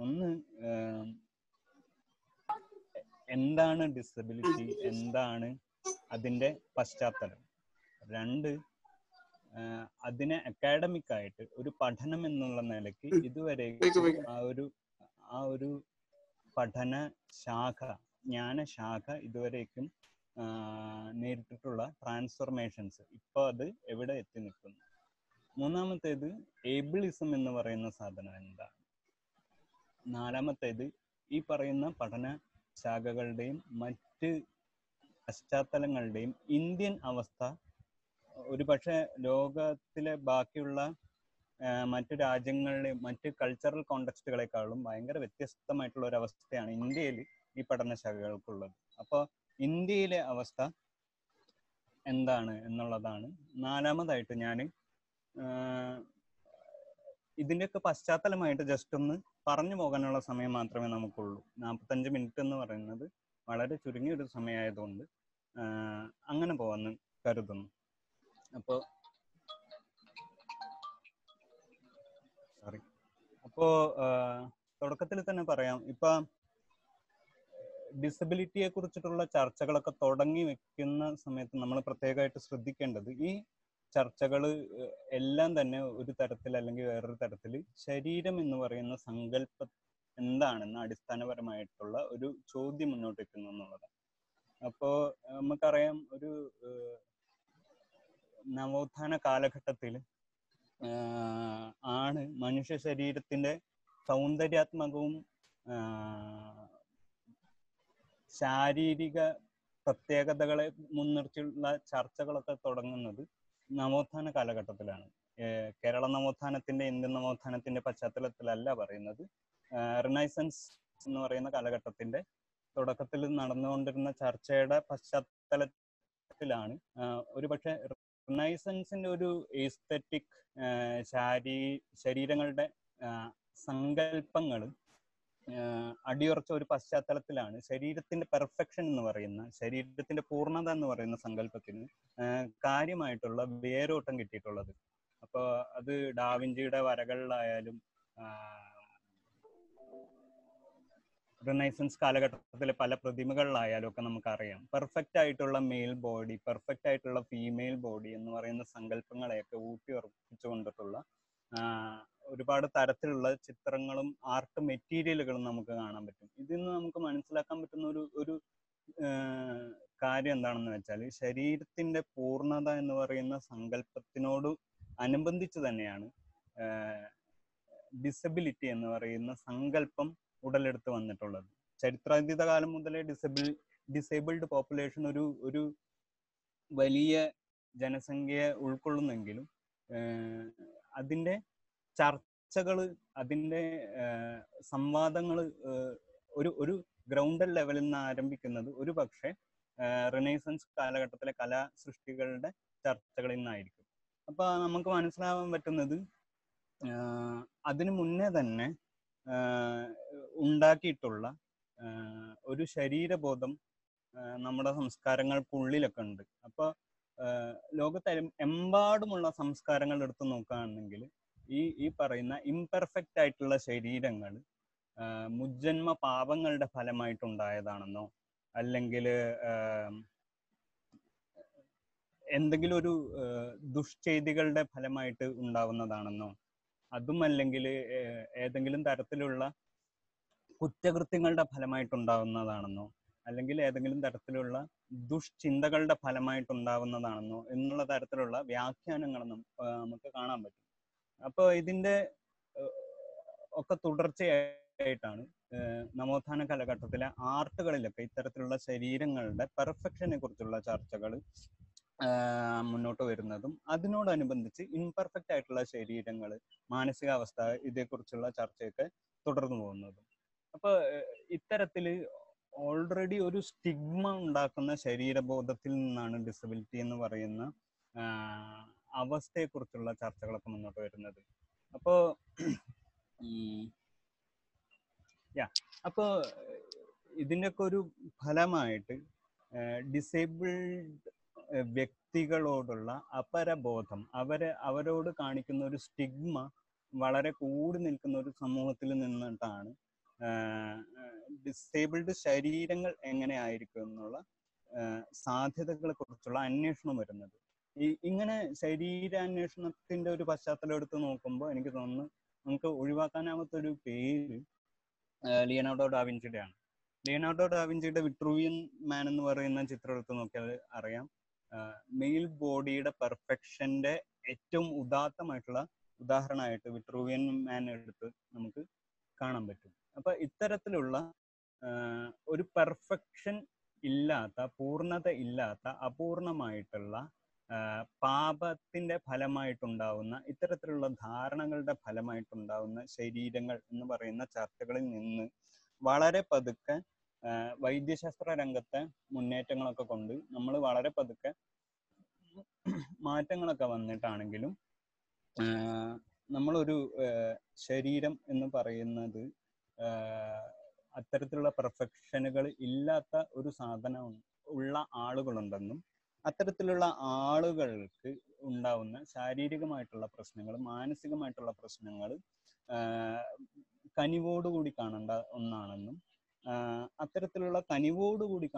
ഒന്ന് എന്താണ് ഡിസബിലിറ്റി എന്താണ് അതിന്റെ പശ്ചാത്തലം? രണ്ട് അതിനെ അക്കാഡമിക് ആയിട്ട് ഒരു പഠനം എന്നുള്ള നിലയ്ക്ക് ഇതുവരെ ആ ഒരു ആ ഒരു പഠന ശാഖ ജ്ഞാന ശാഖ ഇതുവരേക്കും നേരിട്ടിട്ടുള്ള ട്രാൻസ്ഫോർമേഷൻസ് ഇപ്പൊ അത് എവിടെ എത്തി നിൽക്കുന്നു? മൂന്നാമത്തേത് ഏബിളിസം എന്ന് പറയുന്ന സാധനം എന്താണ് നാലാമത്തേത് ഈ പറയുന്ന പഠന ശാഖകളുടെയും മറ്റ് പശ്ചാത്തലങ്ങളുടെയും ഇന്ത്യൻ അവസ്ഥ ഒരു പക്ഷേ ലോകത്തിലെ ബാക്കിയുള്ള മറ്റു രാജ്യങ്ങളിലെ മറ്റ് കൾച്ചറൽ കോണ്ടക്സ്റ്റുകളെക്കാളും ഭയങ്കര വ്യത്യസ്തമായിട്ടുള്ള ഒരു അവസ്ഥയാണ് ഇന്ത്യയിൽ ഈ പഠനശാഖകൾക്കുള്ളത് അപ്പോൾ ഇന്ത്യയിലെ അവസ്ഥ എന്താണ് എന്നുള്ളതാണ്. നാലാമതായിട്ട് ഞാൻ ഇതിന്റെയൊക്കെ പശ്ചാത്തലമായിട്ട് ജസ്റ്റ് ഒന്ന് പറഞ്ഞു പോകാനുള്ള സമയം മാത്രമേ നമുക്കുള്ളൂ. നാൽപ്പത്തഞ്ച് മിനിറ്റ് എന്ന് പറയുന്നത് വളരെ ചുരുങ്ങിയ ഒരു സമയമായതുകൊണ്ട് അങ്ങനെ പോവാന്ന് കരുതുന്നു. അപ്പോൾ സോറി അപ്പോ തുടക്കത്തിൽ തന്നെ പറയാം. ഇപ്പൊ ഡിസബിലിറ്റിയെ കുറിച്ചിട്ടുള്ള ചർച്ചകളൊക്കെ തുടങ്ങി വെക്കുന്ന സമയത്ത് നമ്മൾ പ്രത്യേകമായിട്ട് ശ്രദ്ധിക്കേണ്ടത് ഈ ചർച്ചകൾ എല്ലാം തന്നെ ഒരു തരത്തിൽ അല്ലെങ്കിൽ വേറൊരു തരത്തിൽ ശരീരം എന്ന് പറയുന്ന സങ്കല്പം എന്താണെന്ന് അടിസ്ഥാനപരമായിട്ടുള്ള ഒരു ചോദ്യം മുന്നോട്ട് വെക്കുന്നു എന്നുള്ളതാണ്. അപ്പോ നമുക്കറിയാം ഒരു നവോത്ഥാന കാലഘട്ടത്തിൽ ആണ് മനുഷ്യ ശരീരത്തിന്റെ സൗന്ദര്യാത്മകവും ശാരീരിക പ്രത്യേകതകളെ മുൻനിർത്തിയുള്ള ചർച്ചകളൊക്കെ തുടങ്ങുന്നത് നവോത്ഥാന കാലഘട്ടത്തിലാണ്. കേരള നവോത്ഥാനത്തിന്റെ ഇന്ത്യൻ നവോത്ഥാനത്തിന്റെ പശ്ചാത്തലത്തിലല്ല പറയുന്നത്. റിനൈസൻസ് എന്ന് പറയുന്ന കാലഘട്ടത്തിന്റെ തുടക്കത്തിൽ നടന്നുകൊണ്ടിരുന്ന ചർച്ചയുടെ പശ്ചാത്തലത്തിലാണ്. ഒരുപക്ഷെ റിനൈസൻസിന്റെ ഒരു എസ്തറ്റിക് ശാരീ ശരീരങ്ങളുടെ സങ്കല്പങ്ങൾ അടിയുറച്ച ഒരു പശ്ചാത്തലത്തിലാണ് ശരീരത്തിന്റെ പെർഫെക്ഷൻ എന്ന് പറയുന്ന ശരീരത്തിന്റെ പൂർണത എന്ന് പറയുന്ന സങ്കല്പത്തിന് കാര്യമായിട്ടുള്ള വേരോട്ടം കിട്ടിയിട്ടുള്ളത്. അപ്പോൾ അത് ഡാവിഞ്ചിയുടെ വരകളിലായാലും റിനൈസൻസ് കാലഘട്ടത്തിലെ പല പ്രതിമകളിലായാലും ഒക്കെ നമുക്കറിയാം. പെർഫെക്റ്റ് ആയിട്ടുള്ള മെയിൽ ബോഡി പെർഫെക്റ്റ് ആയിട്ടുള്ള ഫീമെയിൽ ബോഡി എന്ന് പറയുന്ന സങ്കല്പങ്ങളെയൊക്കെ ഊട്ടി ഉറപ്പിച്ചുകൊണ്ടിട്ടുള്ള ആഹ് ഒരുപാട് തരത്തിലുള്ള ചിത്രങ്ങളും ആർട്ട് മെറ്റീരിയലുകളും നമുക്ക് കാണാൻ പറ്റും. ഇതിൽ നിന്ന് നമുക്ക് മനസ്സിലാക്കാൻ പറ്റുന്ന ഒരു ഒരു കാര്യം എന്താണെന്ന് വെച്ചാൽ ശരീരത്തിന്റെ പൂർണത എന്ന് പറയുന്ന സങ്കല്പത്തിനോട് അനുബന്ധിച്ച് തന്നെയാണ് ഡിസബിലിറ്റി എന്ന് പറയുന്ന സങ്കല്പം ഉടലെടുത്ത് വന്നിട്ടുള്ളത്. ചരിത്രാതീത കാലം മുതലേ ഡിസബിൾ ഡിസേബിൾഡ് പോപ്പുലേഷൻ ഒരു ഒരു വലിയ ജനസംഖ്യയെ ഉൾക്കൊള്ളുന്നെങ്കിലും ആഹ് അതിന്റെ ചർച്ചകൾ അതിന്റെ സംവാദങ്ങൾ ഒരു ഒരു ഗ്രൗണ്ടൽ ലെവലിൽ നിന്ന് ആരംഭിക്കുന്നത് ഒരു പക്ഷേ റിനൈസൻസ് കാലഘട്ടത്തിലെ കലാ സൃഷ്ടികളുടെ ചർച്ചകളിൽ നിന്നായിരിക്കും. അപ്പൊ നമുക്ക് മനസ്സിലാവാൻ പറ്റുന്നത് അതിനു മുന്നേ തന്നെ ഉണ്ടാക്കിയിട്ടുള്ള ഒരു ശരീരബോധം നമ്മുടെ സംസ്കാരങ്ങൾക്കുള്ളിലൊക്കെ ഉണ്ട്. അപ്പൊ ലോകത്ത് എമ്പാടുമുള്ള സംസ്കാരങ്ങൾ എടുത്തു നോക്കുകയാണെങ്കിൽ ഈ ഈ പറയുന്ന ഇംപെർഫെക്റ്റ് ആയിട്ടുള്ള ശരീരങ്ങൾ മുജ്ജന്മ പാപങ്ങളുടെ ഫലമായിട്ടുണ്ടായതാണെന്നോ അല്ലെങ്കിൽ എന്തെങ്കിലും ഒരു ദുഷ്ചെയ്തികളുടെ ഫലമായിട്ട് ഉണ്ടാവുന്നതാണെന്നോ അതും അല്ലെങ്കിൽ ഏതെങ്കിലും തരത്തിലുള്ള കുറ്റകൃത്യങ്ങളുടെ ഫലമായിട്ടുണ്ടാവുന്നതാണെന്നോ അല്ലെങ്കിൽ ഏതെങ്കിലും തരത്തിലുള്ള ദുഷ്ചിന്തകളുടെ ഫലമായിട്ടുണ്ടാവുന്നതാണെന്നോ എന്നുള്ള തരത്തിലുള്ള വ്യാഖ്യാനങ്ങൾ നമുക്ക് കാണാൻ പറ്റും. അപ്പോൾ ഇതിന്റെ ഒക്കെ തുടർച്ചയായിട്ടാണ് നവോത്ഥാന കാലഘട്ടത്തിലെ ആർട്ടുകളിലൊക്കെ ഇത്തരത്തിലുള്ള ശരീരങ്ങളുടെ പെർഫെക്ഷനെ കുറിച്ചുള്ള ചർച്ചകൾ മുന്നോട്ട് വരുന്നതും അതിനോടനുബന്ധിച്ച് ഇംപെർഫെക്റ്റ് ആയിട്ടുള്ള ശരീരങ്ങൾ മാനസികാവസ്ഥ ഇതേക്കുറിച്ചുള്ള ചർച്ചയൊക്കെ തുടർന്നു പോകുന്നതും. അപ്പൊ ഇത്തരത്തിൽ ഓൾറെഡി ഒരു സ്റ്റിഗ്മ ഉണ്ടാക്കുന്ന ശരീരബോധത്തിൽ നിന്നാണ് ഡിസബിലിറ്റി എന്ന് പറയുന്ന അവസ്ഥയെക്കുറിച്ചുള്ള ചർച്ചകളൊക്കെ മുന്നോട്ട് വരുന്നത്. അപ്പോ യാ അപ്പോ ഇതിന്റെയൊക്കെ ഒരു ഫലമായിട്ട് ഡിസേബിൾഡ് വ്യക്തികളോടുള്ള അപരബോധം അവരെ അവരോട് കാണിക്കുന്ന ഒരു സ്റ്റിഗ്മ വളരെ കൂടി നിൽക്കുന്ന ഒരു സമൂഹത്തിൽ നിന്നിട്ടാണ് ഡിസേബിൾഡ് ശരീരങ്ങൾ എങ്ങനെ ആയിരിക്കും എന്നുള്ള സാധ്യതകളെ കുറിച്ചുള്ള അന്വേഷണം വരുന്നത്. ഈ ഇങ്ങനെ ശരീരാന്വേഷണത്തിന്റെ ഒരു പശ്ചാത്തലം എടുത്ത് നോക്കുമ്പോൾ എനിക്ക് തോന്നുന്നു നമുക്ക് ഒഴിവാക്കാനാവാത്ത ഒരു പേര് ലിയനാർഡോ ഡാവിഞ്ചിയുടെ ആണ് ലിയനാർഡോ ഡാവിഞ്ചിയുടെ വിട്രൂവിയൻ മാൻ എന്ന് പറയുന്ന ചിത്രം എടുത്ത് നോക്കിയാൽ അറിയാം. മെയിൽ ബോഡിയുടെ പെർഫെക്ഷന്റെ ഏറ്റവും ഉദാത്തമായിട്ടുള്ള ഉദാഹരണമായിട്ട് വിട്രൂവിയൻ മാൻ എടുത്ത് നമുക്ക് കാണാൻ പറ്റും. അപ്പൊ ഇത്തരത്തിലുള്ള ഒരു പെർഫെക്ഷൻ ഇല്ലാത്ത പൂർണത ഇല്ലാത്ത അപൂർണമായിട്ടുള്ള പാപത്തിന്റെ ഫലമായിട്ടുണ്ടാവുന്ന ഇത്തരത്തിലുള്ള ധാരണകളുടെ ഫലമായിട്ടുണ്ടാവുന്ന ശരീരങ്ങൾ എന്ന് പറയുന്ന ചർച്ചകളിൽ നിന്ന് വളരെ പതുക്കെ വൈദ്യശാസ്ത്ര രംഗത്തെ മുന്നേറ്റങ്ങളൊക്കെ കൊണ്ട് നമ്മൾ വളരെ പതുക്കെ മാറ്റങ്ങളൊക്കെ വന്നിട്ടാണെങ്കിലും നമ്മളൊരു ശരീരം എന്ന് പറയുന്നത് അത്തരത്തിലുള്ള പെർഫെക്ഷനുകൾ ഇല്ലാത്ത ഒരു സാധനം ഉള്ള ആളുകളുണ്ടെന്നും അത്തരത്തിലുള്ള ആളുകൾക്ക് ഉണ്ടാവുന്ന ശാരീരികമായിട്ടുള്ള പ്രശ്നങ്ങൾ മാനസികമായിട്ടുള്ള പ്രശ്നങ്ങൾ കനിവോടുകൂടി കാണേണ്ട ഒന്നാണെന്നും അത്തരത്തിലുള്ള കനിവോടുകൂടി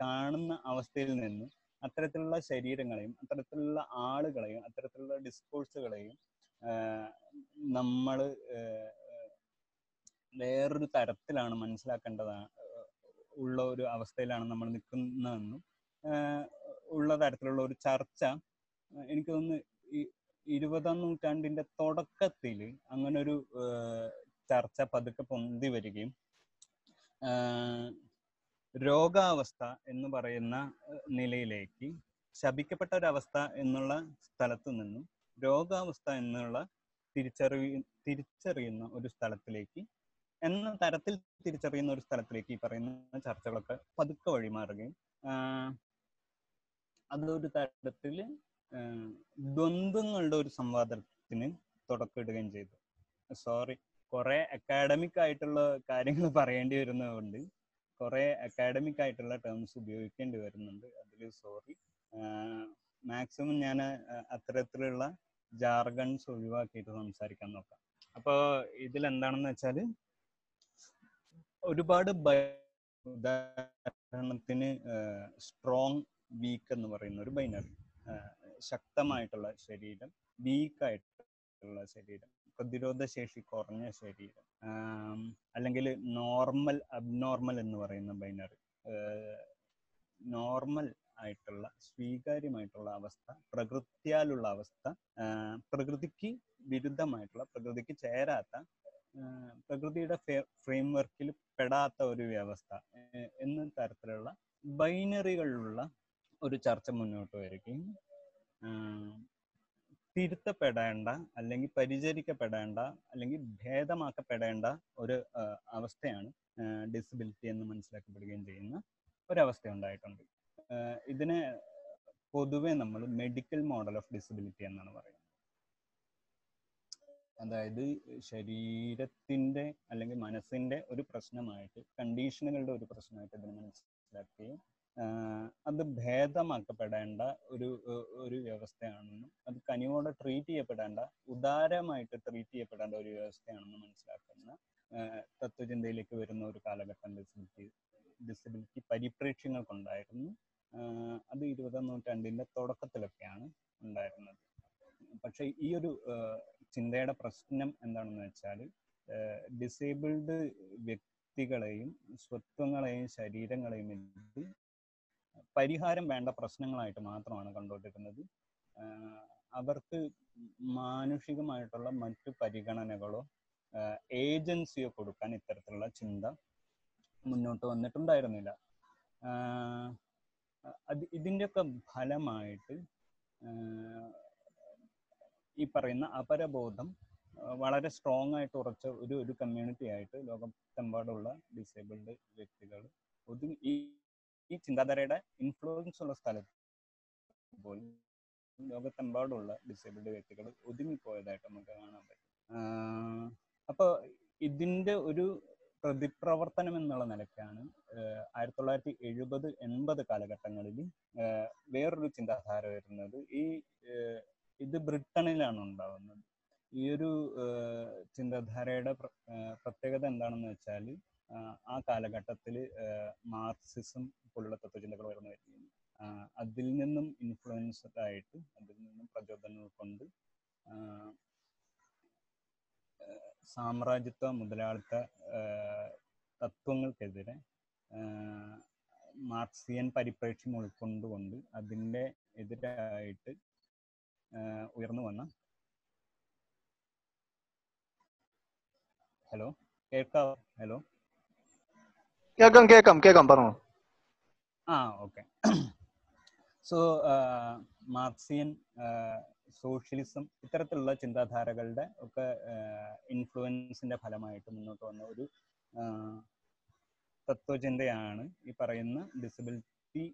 കാണുന്ന അവസ്ഥയിൽ നിന്ന് അത്തരത്തിലുള്ള ശരീരങ്ങളെയും അത്തരത്തിലുള്ള ആളുകളെയും അത്തരത്തിലുള്ള ഡിസ്കോഴ്സുകളെയും നമ്മൾ വേറൊരു തരത്തിലാണ് മനസ്സിലാക്കേണ്ടത് ഉള്ള ഒരു അവസ്ഥയിലാണ് നമ്മൾ നിൽക്കുന്നതെന്നും ഉള്ള തരത്തിലുള്ള ഒരു ചർച്ച എനിക്ക് തോന്നുന്നു ഇരുപതാം നൂറ്റാണ്ടിന്റെ തുടക്കത്തിൽ അങ്ങനെ ഒരു ചർച്ച പതുക്കെ പൊന്തി വരികയും രോഗാവസ്ഥ എന്ന് പറയുന്ന നിലയിലേക്ക് ശപിക്കപ്പെട്ട ഒരവസ്ഥ എന്നുള്ള സ്ഥലത്ത് നിന്നും രോഗാവസ്ഥ എന്നുള്ള തിരിച്ചറി തിരിച്ചറിയുന്ന ഒരു സ്ഥലത്തിലേക്ക് എന്ന തരത്തിൽ തിരിച്ചറിയുന്ന ഒരു സ്ഥലത്തിലേക്ക് ഈ പറയുന്ന ചർച്ചകളൊക്കെ പതുക്കെ വഴിമാറുകയും അതൊരു തരത്തിൽ ദ്വന്ദ്ങ്ങളുടെ ഒരു സംവാദത്തിന് തുടക്കമിടുകയും ചെയ്തു. സോറി കുറെ അക്കാഡമിക് ആയിട്ടുള്ള കാര്യങ്ങൾ പറയേണ്ടി വരുന്നതുകൊണ്ട് കുറെ അക്കാഡമിക് ആയിട്ടുള്ള ടേംസ് ഉപയോഗിക്കേണ്ടി വരുന്നുണ്ട്. അതിൽ സോറി മാക്സിമം ഞാൻ അത്തരത്തിലുള്ള ജാർഗൺസ് ഒഴിവാക്കിയിട്ട് സംസാരിക്കാൻ നോക്കാം. അപ്പോൾ ഇതിൽ എന്താണെന്ന് വെച്ചാൽ ഒരുപാട് ഉദാഹരണത്തിന് സ്ട്രോങ് വീക്ക് എന്ന് പറയുന്ന ഒരു ബൈനറി ശക്തമായിട്ടുള്ള ശരീരം വീക്കായിട്ടുള്ള ശരീരം പ്രതിരോധ ശേഷി കുറഞ്ഞ ശരീരം അല്ലെങ്കിൽ നോർമൽ അബ്നോർമൽ എന്ന് പറയുന്ന ബൈനറി നോർമൽ ആയിട്ടുള്ള സ്വീകാര്യമായിട്ടുള്ള അവസ്ഥ പ്രകൃത്യാലുള്ള അവസ്ഥ പ്രകൃതിക്ക് വിരുദ്ധമായിട്ടുള്ള പ്രകൃതിക്ക് ചേരാത്ത പ്രകൃതിയുടെ ഫ്രെയിംവർക്കിൽ പെടാത്ത ഒരു വ്യവസ്ഥ എന്ന തരത്തിലുള്ള ബൈനറികളിലുള്ള ഒരു ചർച്ച മുന്നോട്ട് വരികയും തിരുത്തപ്പെടേണ്ട അല്ലെങ്കിൽ പരിചരിക്കപ്പെടേണ്ട അല്ലെങ്കിൽ ഭേദമാക്കപ്പെടേണ്ട ഒരു അവസ്ഥയാണ് ഡിസബിലിറ്റി എന്ന് മനസ്സിലാക്കപ്പെടുകയും ചെയ്യുന്ന ഒരവസ്ഥ ഉണ്ടായിട്ടുണ്ട് ഇതിനെ പൊതുവെ നമ്മൾ മെഡിക്കൽ മോഡൽ ഓഫ് ഡിസബിലിറ്റി എന്നാണ് പറയുന്നത്. അതായത് ശരീരത്തിന്റെ അല്ലെങ്കിൽ മനസ്സിന്റെ ഒരു പ്രശ്നമായിട്ട് കണ്ടീഷനുകളുടെ ഒരു പ്രശ്നമായിട്ട് ഇതിനെ മനസ്സിലാക്കുകയും അത് ഭേദമാക്കപ്പെടേണ്ട ഒരു ഒരു വ്യവസ്ഥയാണെന്നും അത് കനിവോടെ ട്രീറ്റ് ചെയ്യപ്പെടേണ്ട ഉദാരമായിട്ട് ട്രീറ്റ് ചെയ്യപ്പെടേണ്ട ഒരു വ്യവസ്ഥയാണെന്ന് മനസ്സിലാക്കുന്ന തത്വചിന്തയിലേക്ക് വരുന്ന ഒരു കാലഘട്ടം ഡിസബിലിറ്റി ഡിസബിലിറ്റി പരിപ്രേക്ഷ്യങ്ങൾക്കുണ്ടായിരുന്നു. അത് ഇരുപതാം നൂറ്റാണ്ടിന്റെ തുടക്കത്തിലൊക്കെയാണ് ഉണ്ടായിരുന്നത്. പക്ഷെ ഈ ഒരു ചിന്തയുടെ പ്രശ്നം എന്താണെന്ന് വെച്ചാൽ ഡിസേബിൾഡ് വ്യക്തികളെയും സ്വത്വങ്ങളെയും ശരീരങ്ങളെയും പരിഹാരം വേണ്ട പ്രശ്നങ്ങളായിട്ട് മാത്രമാണ് കണ്ടുകൊണ്ടിരുന്നത് അവർക്ക് മാനുഷികമായിട്ടുള്ള മറ്റു പരിഗണനകളോ ഏജൻസിയോ കൊടുക്കാൻ ഇത്തരത്തിലുള്ള ചിന്ത മുന്നോട്ട് വന്നിട്ടുണ്ടായിരുന്നില്ല. അത് ഇതിന്റെയൊക്കെ ഫലമായിട്ട് ഈ പറയുന്ന അപരബോധം വളരെ സ്ട്രോങ് ആയിട്ട് ഉറച്ച ഒരു ഒരു കമ്മ്യൂണിറ്റി ആയിട്ട് ലോകത്തെമ്പാടുള്ള ഡിസേബിൾഡ് വ്യക്തികൾ ഒതുങ്ങി ഈ ചിന്താധാരയുടെ ഇൻഫ്ലുവൻസ് ഉള്ള സ്ഥലത്ത് പോലും ലോകത്തെമ്പാടുള്ള ഡിസേബിൾഡ് വ്യക്തികൾ ഒതുങ്ങിപ്പോയതായിട്ട് നമുക്ക് കാണാൻ പറ്റും. അപ്പോൾ ഇതിന്റെ ഒരു പ്രതിപ്രവർത്തനം എന്നുള്ള നിലയ്ക്കാണ് ആയിരത്തി തൊള്ളായിരത്തി എഴുപത് എൺപത് കാലഘട്ടങ്ങളിൽ വേറൊരു ചിന്താധാര വരുന്നത് ഈ ഇത് ബ്രിട്ടനിലാണ് ഉണ്ടാവുന്നത്. ഈ ഒരു ചിന്താധാരയുടെ പ്രത്യേകത എന്താണെന്ന് വെച്ചാൽ ആ കാലഘട്ടത്തിൽ മാർക്സിസം പോലുള്ള തത്വചിന്തകൾ ഉയർന്നു വരികയും അതിൽ നിന്നും ഇൻഫ്ലുവൻസ്ഡ് ആയിട്ട് അതിൽ നിന്നും പ്രചോദനം ഉൾക്കൊണ്ട് ആ, ഏഹ്, സാമ്രാജ്യത്വ മുതലാളിത്ത തത്വങ്ങൾക്കെതിരെ മാർക്സിയൻ പരിപ്രേക്ഷ്യം ഉൾക്കൊണ്ടുകൊണ്ട് അതിന്റെ എതിരായിട്ട് ഉയർന്നു വന്ന ഹലോ കേൾക്കാവോ? ഹലോ? കേക്കാം കേക്കാം കേക്കാം പറഞ്ഞു ആ ഓക്കെ. സോ മാർക്സിയൻ സോഷ്യലിസം ഇത്തരത്തിലുള്ള ചിന്താധാരകളുടെ ഒക്കെ ഇൻഫ്ലുവൻസിന്റെ ഫലമായിട്ട് മുന്നോട്ട് വന്ന ഒരു തത്വചിന്തയാണ് ഈ പറയുന്ന ഡിസബിലിറ്റി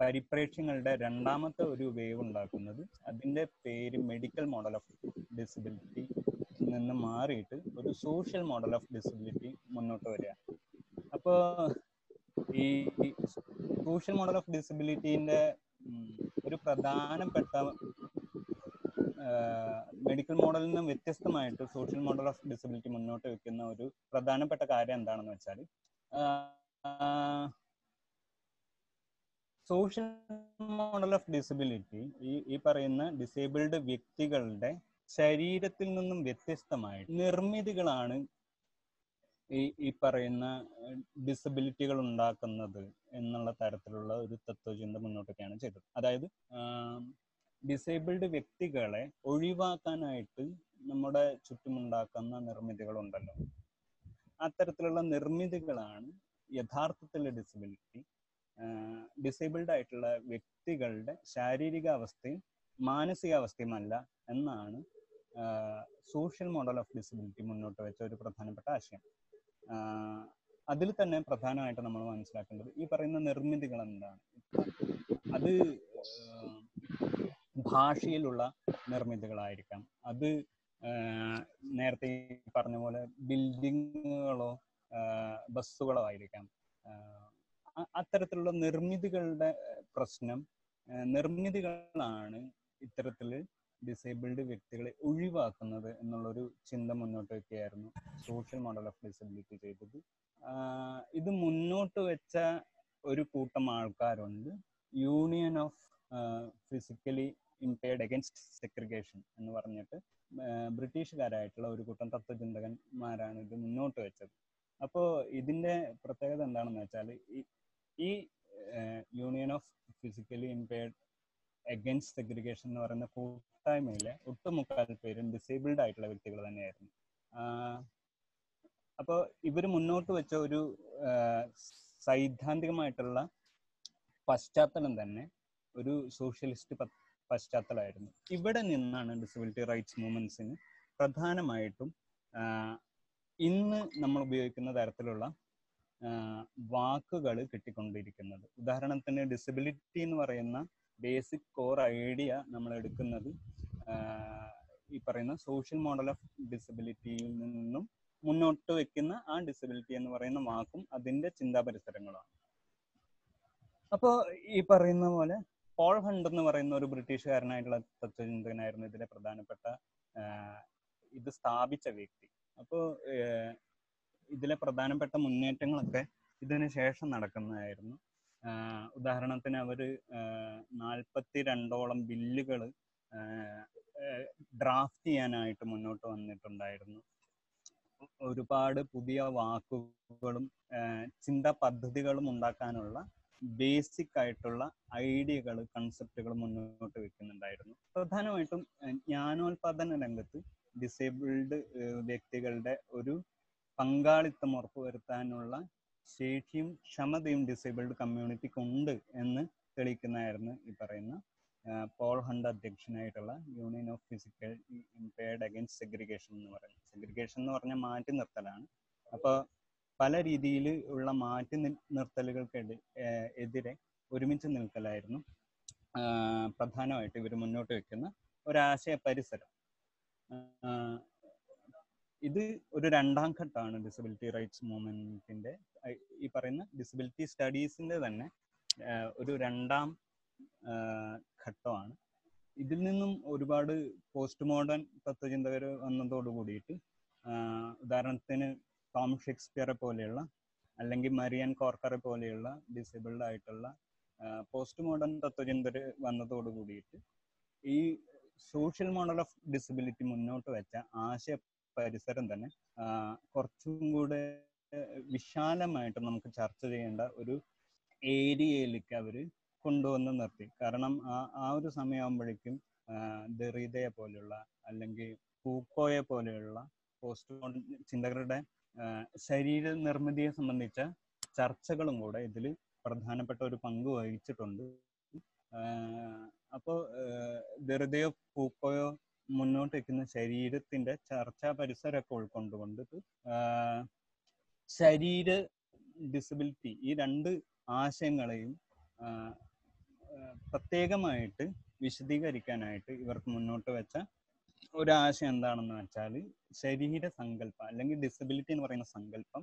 പരിപ്രേക്ഷ്യങ്ങളുടെ രണ്ടാമത്തെ ഒരു വേവ് ഉണ്ടാക്കുന്നത്. അതിന്റെ പേര് മെഡിക്കൽ മോഡൽ ഓഫ് ഡിസബിലിറ്റി നിന്ന് മാറിയിട്ട് ഒരു സോഷ്യൽ മോഡൽ ഓഫ് ഡിസബിലിറ്റി മുന്നോട്ട് വരിക അപ്പോൾ ഈ സോഷ്യൽ മോഡൽ ഓഫ് ഡിസബിലിറ്റിന്റെ ഒരു പ്രധാനപ്പെട്ട മെഡിക്കൽ മോഡലിൽ നിന്നും വ്യത്യസ്തമായിട്ട് സോഷ്യൽ മോഡൽ ഓഫ് ഡിസബിലിറ്റി മുന്നോട്ട് വെക്കുന്ന ഒരു പ്രധാനപ്പെട്ട കാര്യം എന്താണെന്ന് വെച്ചാൽ സോഷ്യൽ മോഡൽ ഓഫ് ഡിസബിലിറ്റി ഈ ഈ പറയുന്ന ഡിസേബിൾഡ് വ്യക്തികളുടെ ശരീരത്തിൽ നിന്നും വ്യത്യസ്തമായിട്ട് നിർമ്മിതികളാണ് ഈ ഈ പറയുന്ന ഡിസബിലിറ്റികൾ ഉണ്ടാക്കുന്നത് എന്നുള്ള തരത്തിലുള്ള ഒരു തത്വചിന്ത മുന്നോട്ടൊക്കെയാണ് ചെയ്തത്. അതായത് ഡിസേബിൾഡ് വ്യക്തികളെ ഒഴിവാക്കാനായിട്ട് നമ്മുടെ ചുറ്റുമുണ്ടാക്കുന്ന നിർമ്മിതികളുണ്ടല്ലോ. അത്തരത്തിലുള്ള നിർമ്മിതികളാണ് യഥാർത്ഥത്തിൽ ഡിസബിലിറ്റി ഡിസേബിൾഡ് ആയിട്ടുള്ള വ്യക്തികളുടെ ശാരീരിക അവസ്ഥയും മാനസികാവസ്ഥയുമല്ല എന്നാണ് സോഷ്യൽ മോഡൽ ഓഫ് ഡിസബിലിറ്റി മുന്നോട്ട് വെച്ച ഒരു പ്രധാനപ്പെട്ട ആശയം. അതിൽ തന്നെ പ്രധാനമായിട്ട് നമ്മൾ മനസ്സിലാക്കേണ്ടത് ഈ പറയുന്ന നിർമ്മിതികൾ എന്താണ്? അത് ഭാഷയിലുള്ള നിർമ്മിതികളായിരിക്കാം. അത് നേരത്തെ പറഞ്ഞ പോലെ ബിൽഡിങ്ങുകളോ ബസ്സുകളോ ആയിരിക്കാം. അത്തരത്തിലുള്ള നിർമ്മിതികളുടെ പ്രശ്നം നിർമ്മിതികളാണ് ഇത്തരത്തിൽ ഡിസേബിൾഡ് വ്യക്തികളെ ഒഴിവാക്കുന്നത് എന്നുള്ളൊരു ചിന്ത മുന്നോട്ട് വെക്കുകയായിരുന്നു സോഷ്യൽ മോഡൽ ഓഫ് ഡിസബിലിറ്റി ചെയ്തത് ഇത് മുന്നോട്ട് വെച്ച ഒരു കൂട്ടം ആൾക്കാരുണ്ട്. Union of physically impaired against segregation എന്ന് പറഞ്ഞിട്ട് ബ്രിട്ടീഷുകാരായിട്ടുള്ള ഒരു കൂട്ടം തത്വചിന്തകന്മാരാണ് ഇത് മുന്നോട്ട് വെച്ചത്. അപ്പോൾ ഇതിന്റെ പ്രത്യേകത എന്താണെന്ന് വെച്ചാൽ ഈ ഈ union of physically impaired against segregation എന്ന് പറയുന്ന കൂട്ടായ്മയിലെ ഒട്ടുമുക്കാൽ പേരും ഡിസേബിൾഡ് ആയിട്ടുള്ള വ്യക്തികൾ തന്നെയായിരുന്നു. അപ്പോൾ ഇവർ മുന്നോട്ട് വെച്ച ഒരു സൈദ്ധാന്തികമായിട്ടുള്ള പശ്ചാത്തലം തന്നെ ഒരു സോഷ്യലിസ്റ്റ് പശ്ചാത്തലമായിരുന്നു. ഇവിടെ നിന്നാണ് ഡിസബിലിറ്റി റൈറ്റ്സ് മൂവ്മെന്റ്സിന് പ്രധാനമായിട്ടും ഇന്ന് നമ്മൾ ഉപയോഗിക്കുന്ന തരത്തിലുള്ള വാക്കുകൾ കിട്ടിക്കൊണ്ടിരിക്കുന്നത്. ഉദാഹരണത്തിന് ഡിസബിലിറ്റി എന്ന് പറയുന്ന ബേസിക് കോർ ഐഡിയ നമ്മൾ എടുക്കുന്നത് ഈ പറയുന്ന സോഷ്യൽ മോഡൽ ഓഫ് ഡിസബിലിറ്റിയിൽ നിന്നും മുന്നോട്ട് വെക്കുന്ന ആ ഡിസബിലിറ്റി എന്ന് പറയുന്ന വാക്കും അതിന്റെ ചിന്താ പരിസരങ്ങളുമാണ് അപ്പോൾ ഈ പറയുന്ന പോലെ പോൾ ഹണ്ട് എന്ന് പറയുന്ന ഒരു ബ്രിട്ടീഷുകാരനായിട്ടുള്ള തത്വചിന്തകനായിരുന്നു ഇതിലെ പ്രധാനപ്പെട്ട ഇത് സ്ഥാപിച്ച വ്യക്തി. അപ്പോൾ ഇതിലെ പ്രധാനപ്പെട്ട മുന്നേറ്റങ്ങളൊക്കെ ഇതിനു ശേഷം നടക്കുന്നതായിരുന്നു. ഉദാഹരണത്തിന് അവർ നാൽപ്പത്തി രണ്ടോളം ബില്ലുകൾ ഡ്രാഫ്റ്റ് ചെയ്യാനായിട്ട് മുന്നോട്ട് വന്നിട്ടുണ്ടായിരുന്നു. ഒരുപാട് പുതിയ വാക്കുകളും ചിന്താ പദ്ധതികളും ഉണ്ടാക്കാനുള്ള ബേസിക് ആയിട്ടുള്ള ഐഡിയകൾ കൺസെപ്റ്റുകൾ മുന്നോട്ട് വെക്കുന്നുണ്ടായിരുന്നു. പ്രധാനമായിട്ടും ജ്ഞാനോൽപാദന രംഗത്ത് ഡിസേബിൾഡ് വ്യക്തികളുടെ ഒരു പങ്കാളിത്തം ഉറപ്പുവരുത്താനുള്ള ശേഷിയും ക്ഷമതയും ഡിസേബിൾഡ് കമ്മ്യൂണിറ്റിക്ക് ഉണ്ട് എന്ന് തെളിയിക്കുന്നതായിരുന്നു ഈ പറയുന്ന Paul Hunt അധ്യക്ഷനായിട്ടുള്ള union of physical impaired against segregation എന്ന് പറയുന്നത്. സെഗ്രിഗേഷൻ എന്ന് പറഞ്ഞാൽ മാറ്റി നിർത്തലാണ്. അപ്പോൾ പല രീതിയിൽ ഉള്ള മാറ്റി നി- എതിരെ ഒരുമിച്ച് നിൽക്കലായിരുന്നു പ്രധാനമായിട്ട് ഇവർ മുന്നോട്ട് വെക്കുന്ന ഒരാശയ പരിസരം. ഇത് ഒരു രണ്ടാം ഘട്ടമാണ് ഡിസബിലിറ്റി റൈറ്റ്സ് മൂവ്മെന്റിന്റെ ഈ പറയുന്ന ഡിസബിലിറ്റി സ്റ്റഡീസിന്റെ തന്നെ ഒരു രണ്ടാം ഘട്ടമാണ്. ഇതിൽ നിന്നും ഒരുപാട് പോസ്റ്റ് മോഡേൺ തത്വചിന്തകർ വന്നതോട് കൂടിയിട്ട് ഉദാഹരണത്തിന് ടോം ഷേക്സ്പിയറെ പോലെയുള്ള അല്ലെങ്കിൽ മരിയൻ കോർക്കറെ പോലെയുള്ള ഡിസേബിൾഡ് ആയിട്ടുള്ള പോസ്റ്റ് മോഡേൺ തത്വചിന്തര് വന്നതോട് കൂടിയിട്ട് ഈ സോഷ്യൽ മോഡൽ ഓഫ് ഡിസബിലിറ്റി മുന്നോട്ട് വെച്ച ആശയ പരിസരം തന്നെ. കുറച്ചും കൂടെ വിശാലമായിട്ട് നമുക്ക് ചർച്ച ചെയ്യേണ്ട ഒരു ഏരിയയിലേക്ക് അവർ കൊണ്ടുവന്ന് നിർത്തി. കാരണം ആ ആ ഒരു സമയമാകുമ്പോഴേക്കും ദറിതയെ പോലെയുള്ള അല്ലെങ്കിൽ പൂക്കോയെ പോലെയുള്ള പോസ്റ്റ് ചിന്തകരുടെ ശരീര നിർമ്മിതിയെ സംബന്ധിച്ച ചർച്ചകളും കൂടെ ഇതിൽ പ്രധാനപ്പെട്ട ഒരു പങ്ക് വഹിച്ചിട്ടുണ്ട്. അപ്പോൾ അപ്പോ ദറിതയോ പൂക്കോയോ മുന്നോട്ട് വെക്കുന്ന ശരീരത്തിന്റെ ചർച്ചാ പരിസരമൊക്കെ ഉൾക്കൊണ്ടുകൊണ്ട് ശരീര ഡിസബിലിറ്റി ഈ രണ്ട് ആശയങ്ങളെയും പ്രത്യേകമായിട്ട് വിശദീകരിക്കാനായിട്ട് ഇവർക്ക് മുന്നോട്ട് വെച്ച ഒരാശയം എന്താണെന്ന് വെച്ചാൽ ശരീര സങ്കല്പം അല്ലെങ്കിൽ ഡിസബിലിറ്റി എന്ന് പറയുന്ന സങ്കല്പം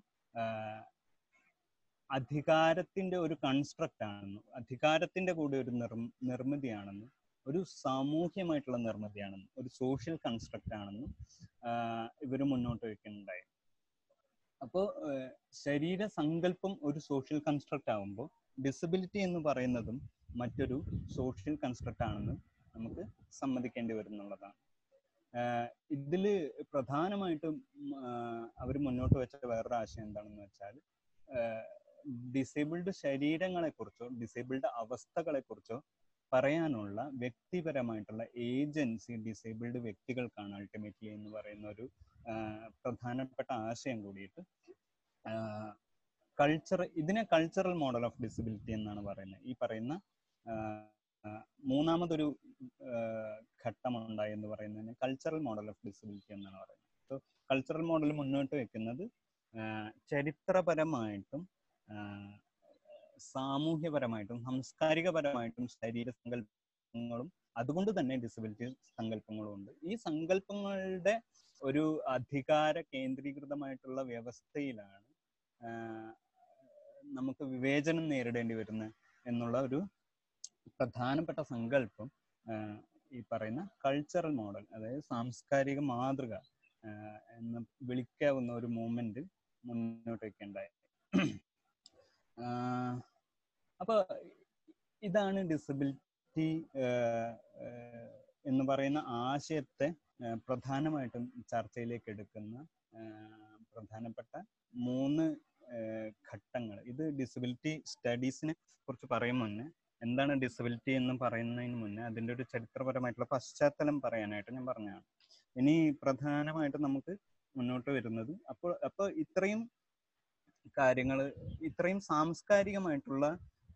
അധികാരത്തിന്റെ ഒരു കൺസ്ട്രക്റ്റ് ആണെന്നും അധികാരത്തിന്റെ കൂടെ ഒരു നിർ നിർമ്മിതിയാണെന്നും ഒരു സാമൂഹ്യമായിട്ടുള്ള നിർമ്മിതിയാണെന്നും ഒരു സോഷ്യൽ കൺസ്ട്രക്റ്റ് ആണെന്നും ഇവർ മുന്നോട്ട് വയ്ക്കുന്നുണ്ടായി. അപ്പോൾ ശരീര സങ്കല്പം ഒരു സോഷ്യൽ കൺസ്ട്രക്റ്റ് ആകുമ്പോൾ ഡിസബിലിറ്റി എന്ന് പറയുന്നതും മറ്റൊരു സോഷ്യൽ കൺസ്ട്രക്റ്റ് ആണെന്ന് നമുക്ക് സമ്മതിക്കേണ്ടി വരുന്നുള്ളതാണ്. ഇതിൽ പ്രധാനമായിട്ടും അവർ മുന്നോട്ട് വെച്ച വേറൊരു ആശയം എന്താണെന്ന് വെച്ചാൽ ഡിസേബിൾഡ് ശരീരങ്ങളെക്കുറിച്ചോ ഡിസേബിൾഡ് അവസ്ഥകളെ കുറിച്ചോ പറയാനുള്ള വ്യക്തിപരമായിട്ടുള്ള ഏജൻസി ഡിസേബിൾഡ് വ്യക്തികൾക്കാണ് അൾട്ടിമേറ്റ്ലി എന്ന് പറയുന്ന ഒരു പ്രധാനപ്പെട്ട ആശയം കൂടിയിട്ട് കൾച്ചർ ഇതിനെ കൾച്ചറൽ മോഡൽ ഓഫ് ഡിസബിലിറ്റി എന്നാണ് പറയുന്നത്. ഈ പറയുന്ന മൂന്നാമതൊരു ഘട്ടമുണ്ടായി എന്ന് പറയുന്നതിന് കൾച്ചറൽ മോഡൽ ഓഫ് ഡിസബിലിറ്റി എന്നാണ് പറയുന്നത്. സോ കൾച്ചറൽ മോഡൽ മുന്നോട്ട് വെക്കുന്നത് ചരിത്രപരമായിട്ടും സാമൂഹ്യപരമായിട്ടും സാംസ്കാരികപരമായിട്ടും ശരീര സങ്കല്പങ്ങളും അതുകൊണ്ട് തന്നെ ഡിസബിലിറ്റി സങ്കല്പങ്ങളും ഉണ്ട് ഈ സങ്കല്പങ്ങളുടെ ഒരു അധികാര കേന്ദ്രീകൃതമായിട്ടുള്ള വ്യവസ്ഥയിലാണ് നമുക്ക് വിവേചനം നേരിടേണ്ടി വരുന്നത് എന്നുള്ള ഒരു പ്രധാനപ്പെട്ട സങ്കല്പം ഈ പറയുന്ന കൾച്ചറൽ മോഡൽ അതായത് സാംസ്കാരിക മാതൃക എന്ന് വിളിക്കാവുന്ന ഒരു മൂമെന്റ് മുന്നോട്ട് വയ്ക്കേണ്ടായി അപ്പൊ ഇതാണ് ഡിസബിലിറ്റി എന്ന് പറയുന്ന ആശയത്തെ പ്രധാനമായിട്ടും ചർച്ചയിലേക്ക് എടുക്കുന്ന പ്രധാനപ്പെട്ട മൂന്ന് ഘട്ടങ്ങൾ. ഇത് ഡിസബിലിറ്റി സ്റ്റഡീസിനെ കുറിച്ച് പറയും മുന്നേ എന്താണ് ഡിസബിലിറ്റി എന്ന് പറയുന്നതിന് മുന്നേ അതിന്റെ ഒരു ചരിത്രപരമായിട്ടുള്ള പശ്ചാത്തലം പറയാനായിട്ട് ഞാൻ പറഞ്ഞതാണ്. ഇനി പ്രധാനമായിട്ട് നമുക്ക് മുന്നോട്ട് വരുന്നത് അപ്പോൾ അപ്പോൾ ഇത്രയും കാര്യങ്ങൾ ഇത്രയും സാംസ്കാരികമായിട്ടുള്ള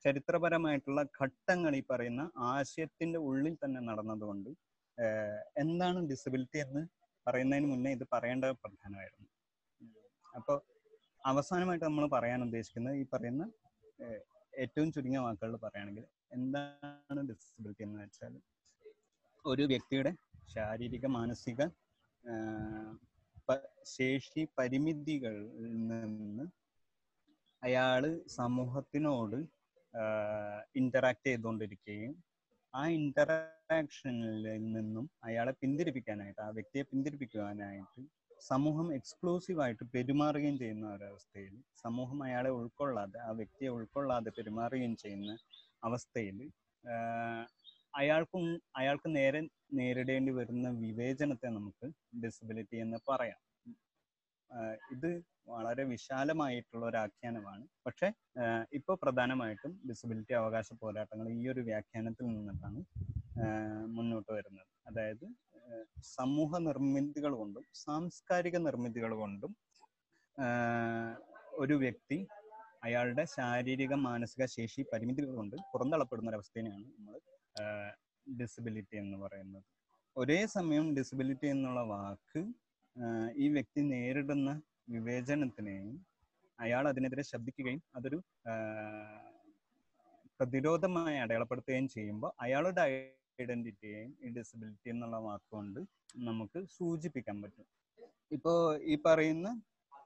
ചരിത്രപരമായിട്ടുള്ള ഘട്ടങ്ങൾ ഈ പറയുന്ന ആശയത്തിന്റെ ഉള്ളിൽ തന്നെ നടന്നതുകൊണ്ട് എന്താണ് ഡിസബിലിറ്റി എന്ന് പറയുന്നതിന് മുന്നേ ഇത് പറയേണ്ട പ്രധാനമായിരുന്നു. അപ്പോൾ അവസാനമായിട്ട് നമ്മൾ പറയാൻ ഉദ്ദേശിക്കുന്നത് ഈ പറയുന്ന ഏറ്റവും ചുരുങ്ങിയ വാക്കുകളിൽ പറയുകയാണെങ്കിൽ എന്താണ് ഡിസബിലിറ്റി എന്ന് വെച്ചാൽ ഒരു വ്യക്തിയുടെ ശാരീരിക മാനസിക ശേഷി പരിമിതികളിൽ നിന്ന് അയാൾ സമൂഹത്തിനോട് ഇന്ററാക്ട് ചെയ്തുകൊണ്ടിരിക്കുകയും ആ ഇന്ററാക്ഷനിൽ നിന്നും അയാളെ പിന്തിരിപ്പിക്കാനായിട്ട് ആ വ്യക്തിയെ പിന്തിരിപ്പിക്കുവാനായിട്ട് സമൂഹം എക്സ്ക്ലൂസീവ് ആയിട്ട് പെരുമാറുകയും ചെയ്യുന്ന ഒരവസ്ഥയിൽ സമൂഹം അയാളെ ഉൾക്കൊള്ളാതെ ആ വ്യക്തിയെ ഉൾക്കൊള്ളാതെ പെരുമാറുകയും ചെയ്യുന്ന അവസ്ഥയിൽ അയാൾക്കും അയാൾക്ക് നേരെ നേരിടേണ്ടി വരുന്ന വിവേചനത്തെ നമുക്ക് ഡിസബിലിറ്റി എന്ന് പറയാം. ഇത് വളരെ വിശാലമായിട്ടുള്ള ഒരു ആഖ്യാനമാണ്. പക്ഷെ ഇപ്പോൾ പ്രധാനമായിട്ടും ഡിസബിലിറ്റി അവകാശ പോരാട്ടങ്ങൾ ഈ ഒരു വ്യാഖ്യാനത്തിൽ നിന്നിട്ടാണ് മുന്നോട്ട് വരുന്നത്. അതായത് സമൂഹ നിർമ്മിതികൾ കൊണ്ടും സാംസ്കാരിക നിർമ്മിതികൾ കൊണ്ടും ഒരു വ്യക്തി അയാളുടെ ശാരീരിക മാനസിക ശേഷി പരിമിതികൾ കൊണ്ട് പുറന്തള്ളപ്പെടുന്ന അവസ്ഥയാണ് നമ്മൾ ഡിസബിലിറ്റി എന്ന് പറയുന്നത്. ഒരേ സമയം ഡിസബിലിറ്റി എന്നുള്ള വാക്ക് ഈ വ്യക്തി നേരിടുന്ന വിവേചനത്തിനെയും അയാൾ അതിനെതിരെ ശബ്ദിക്കുകയും അതൊരു പ്രതിരോധമായി അടയാളപ്പെടുത്തുകയും ചെയ്യുമ്പോൾ അയാളുടെ ഐഡന്റിറ്റിയെയും ഡിസബിലിറ്റി എന്നുള്ള വാക്കുകൊണ്ട് നമുക്ക് സൂചിപ്പിക്കാൻ പറ്റും. ഇപ്പോ ഈ പറയുന്ന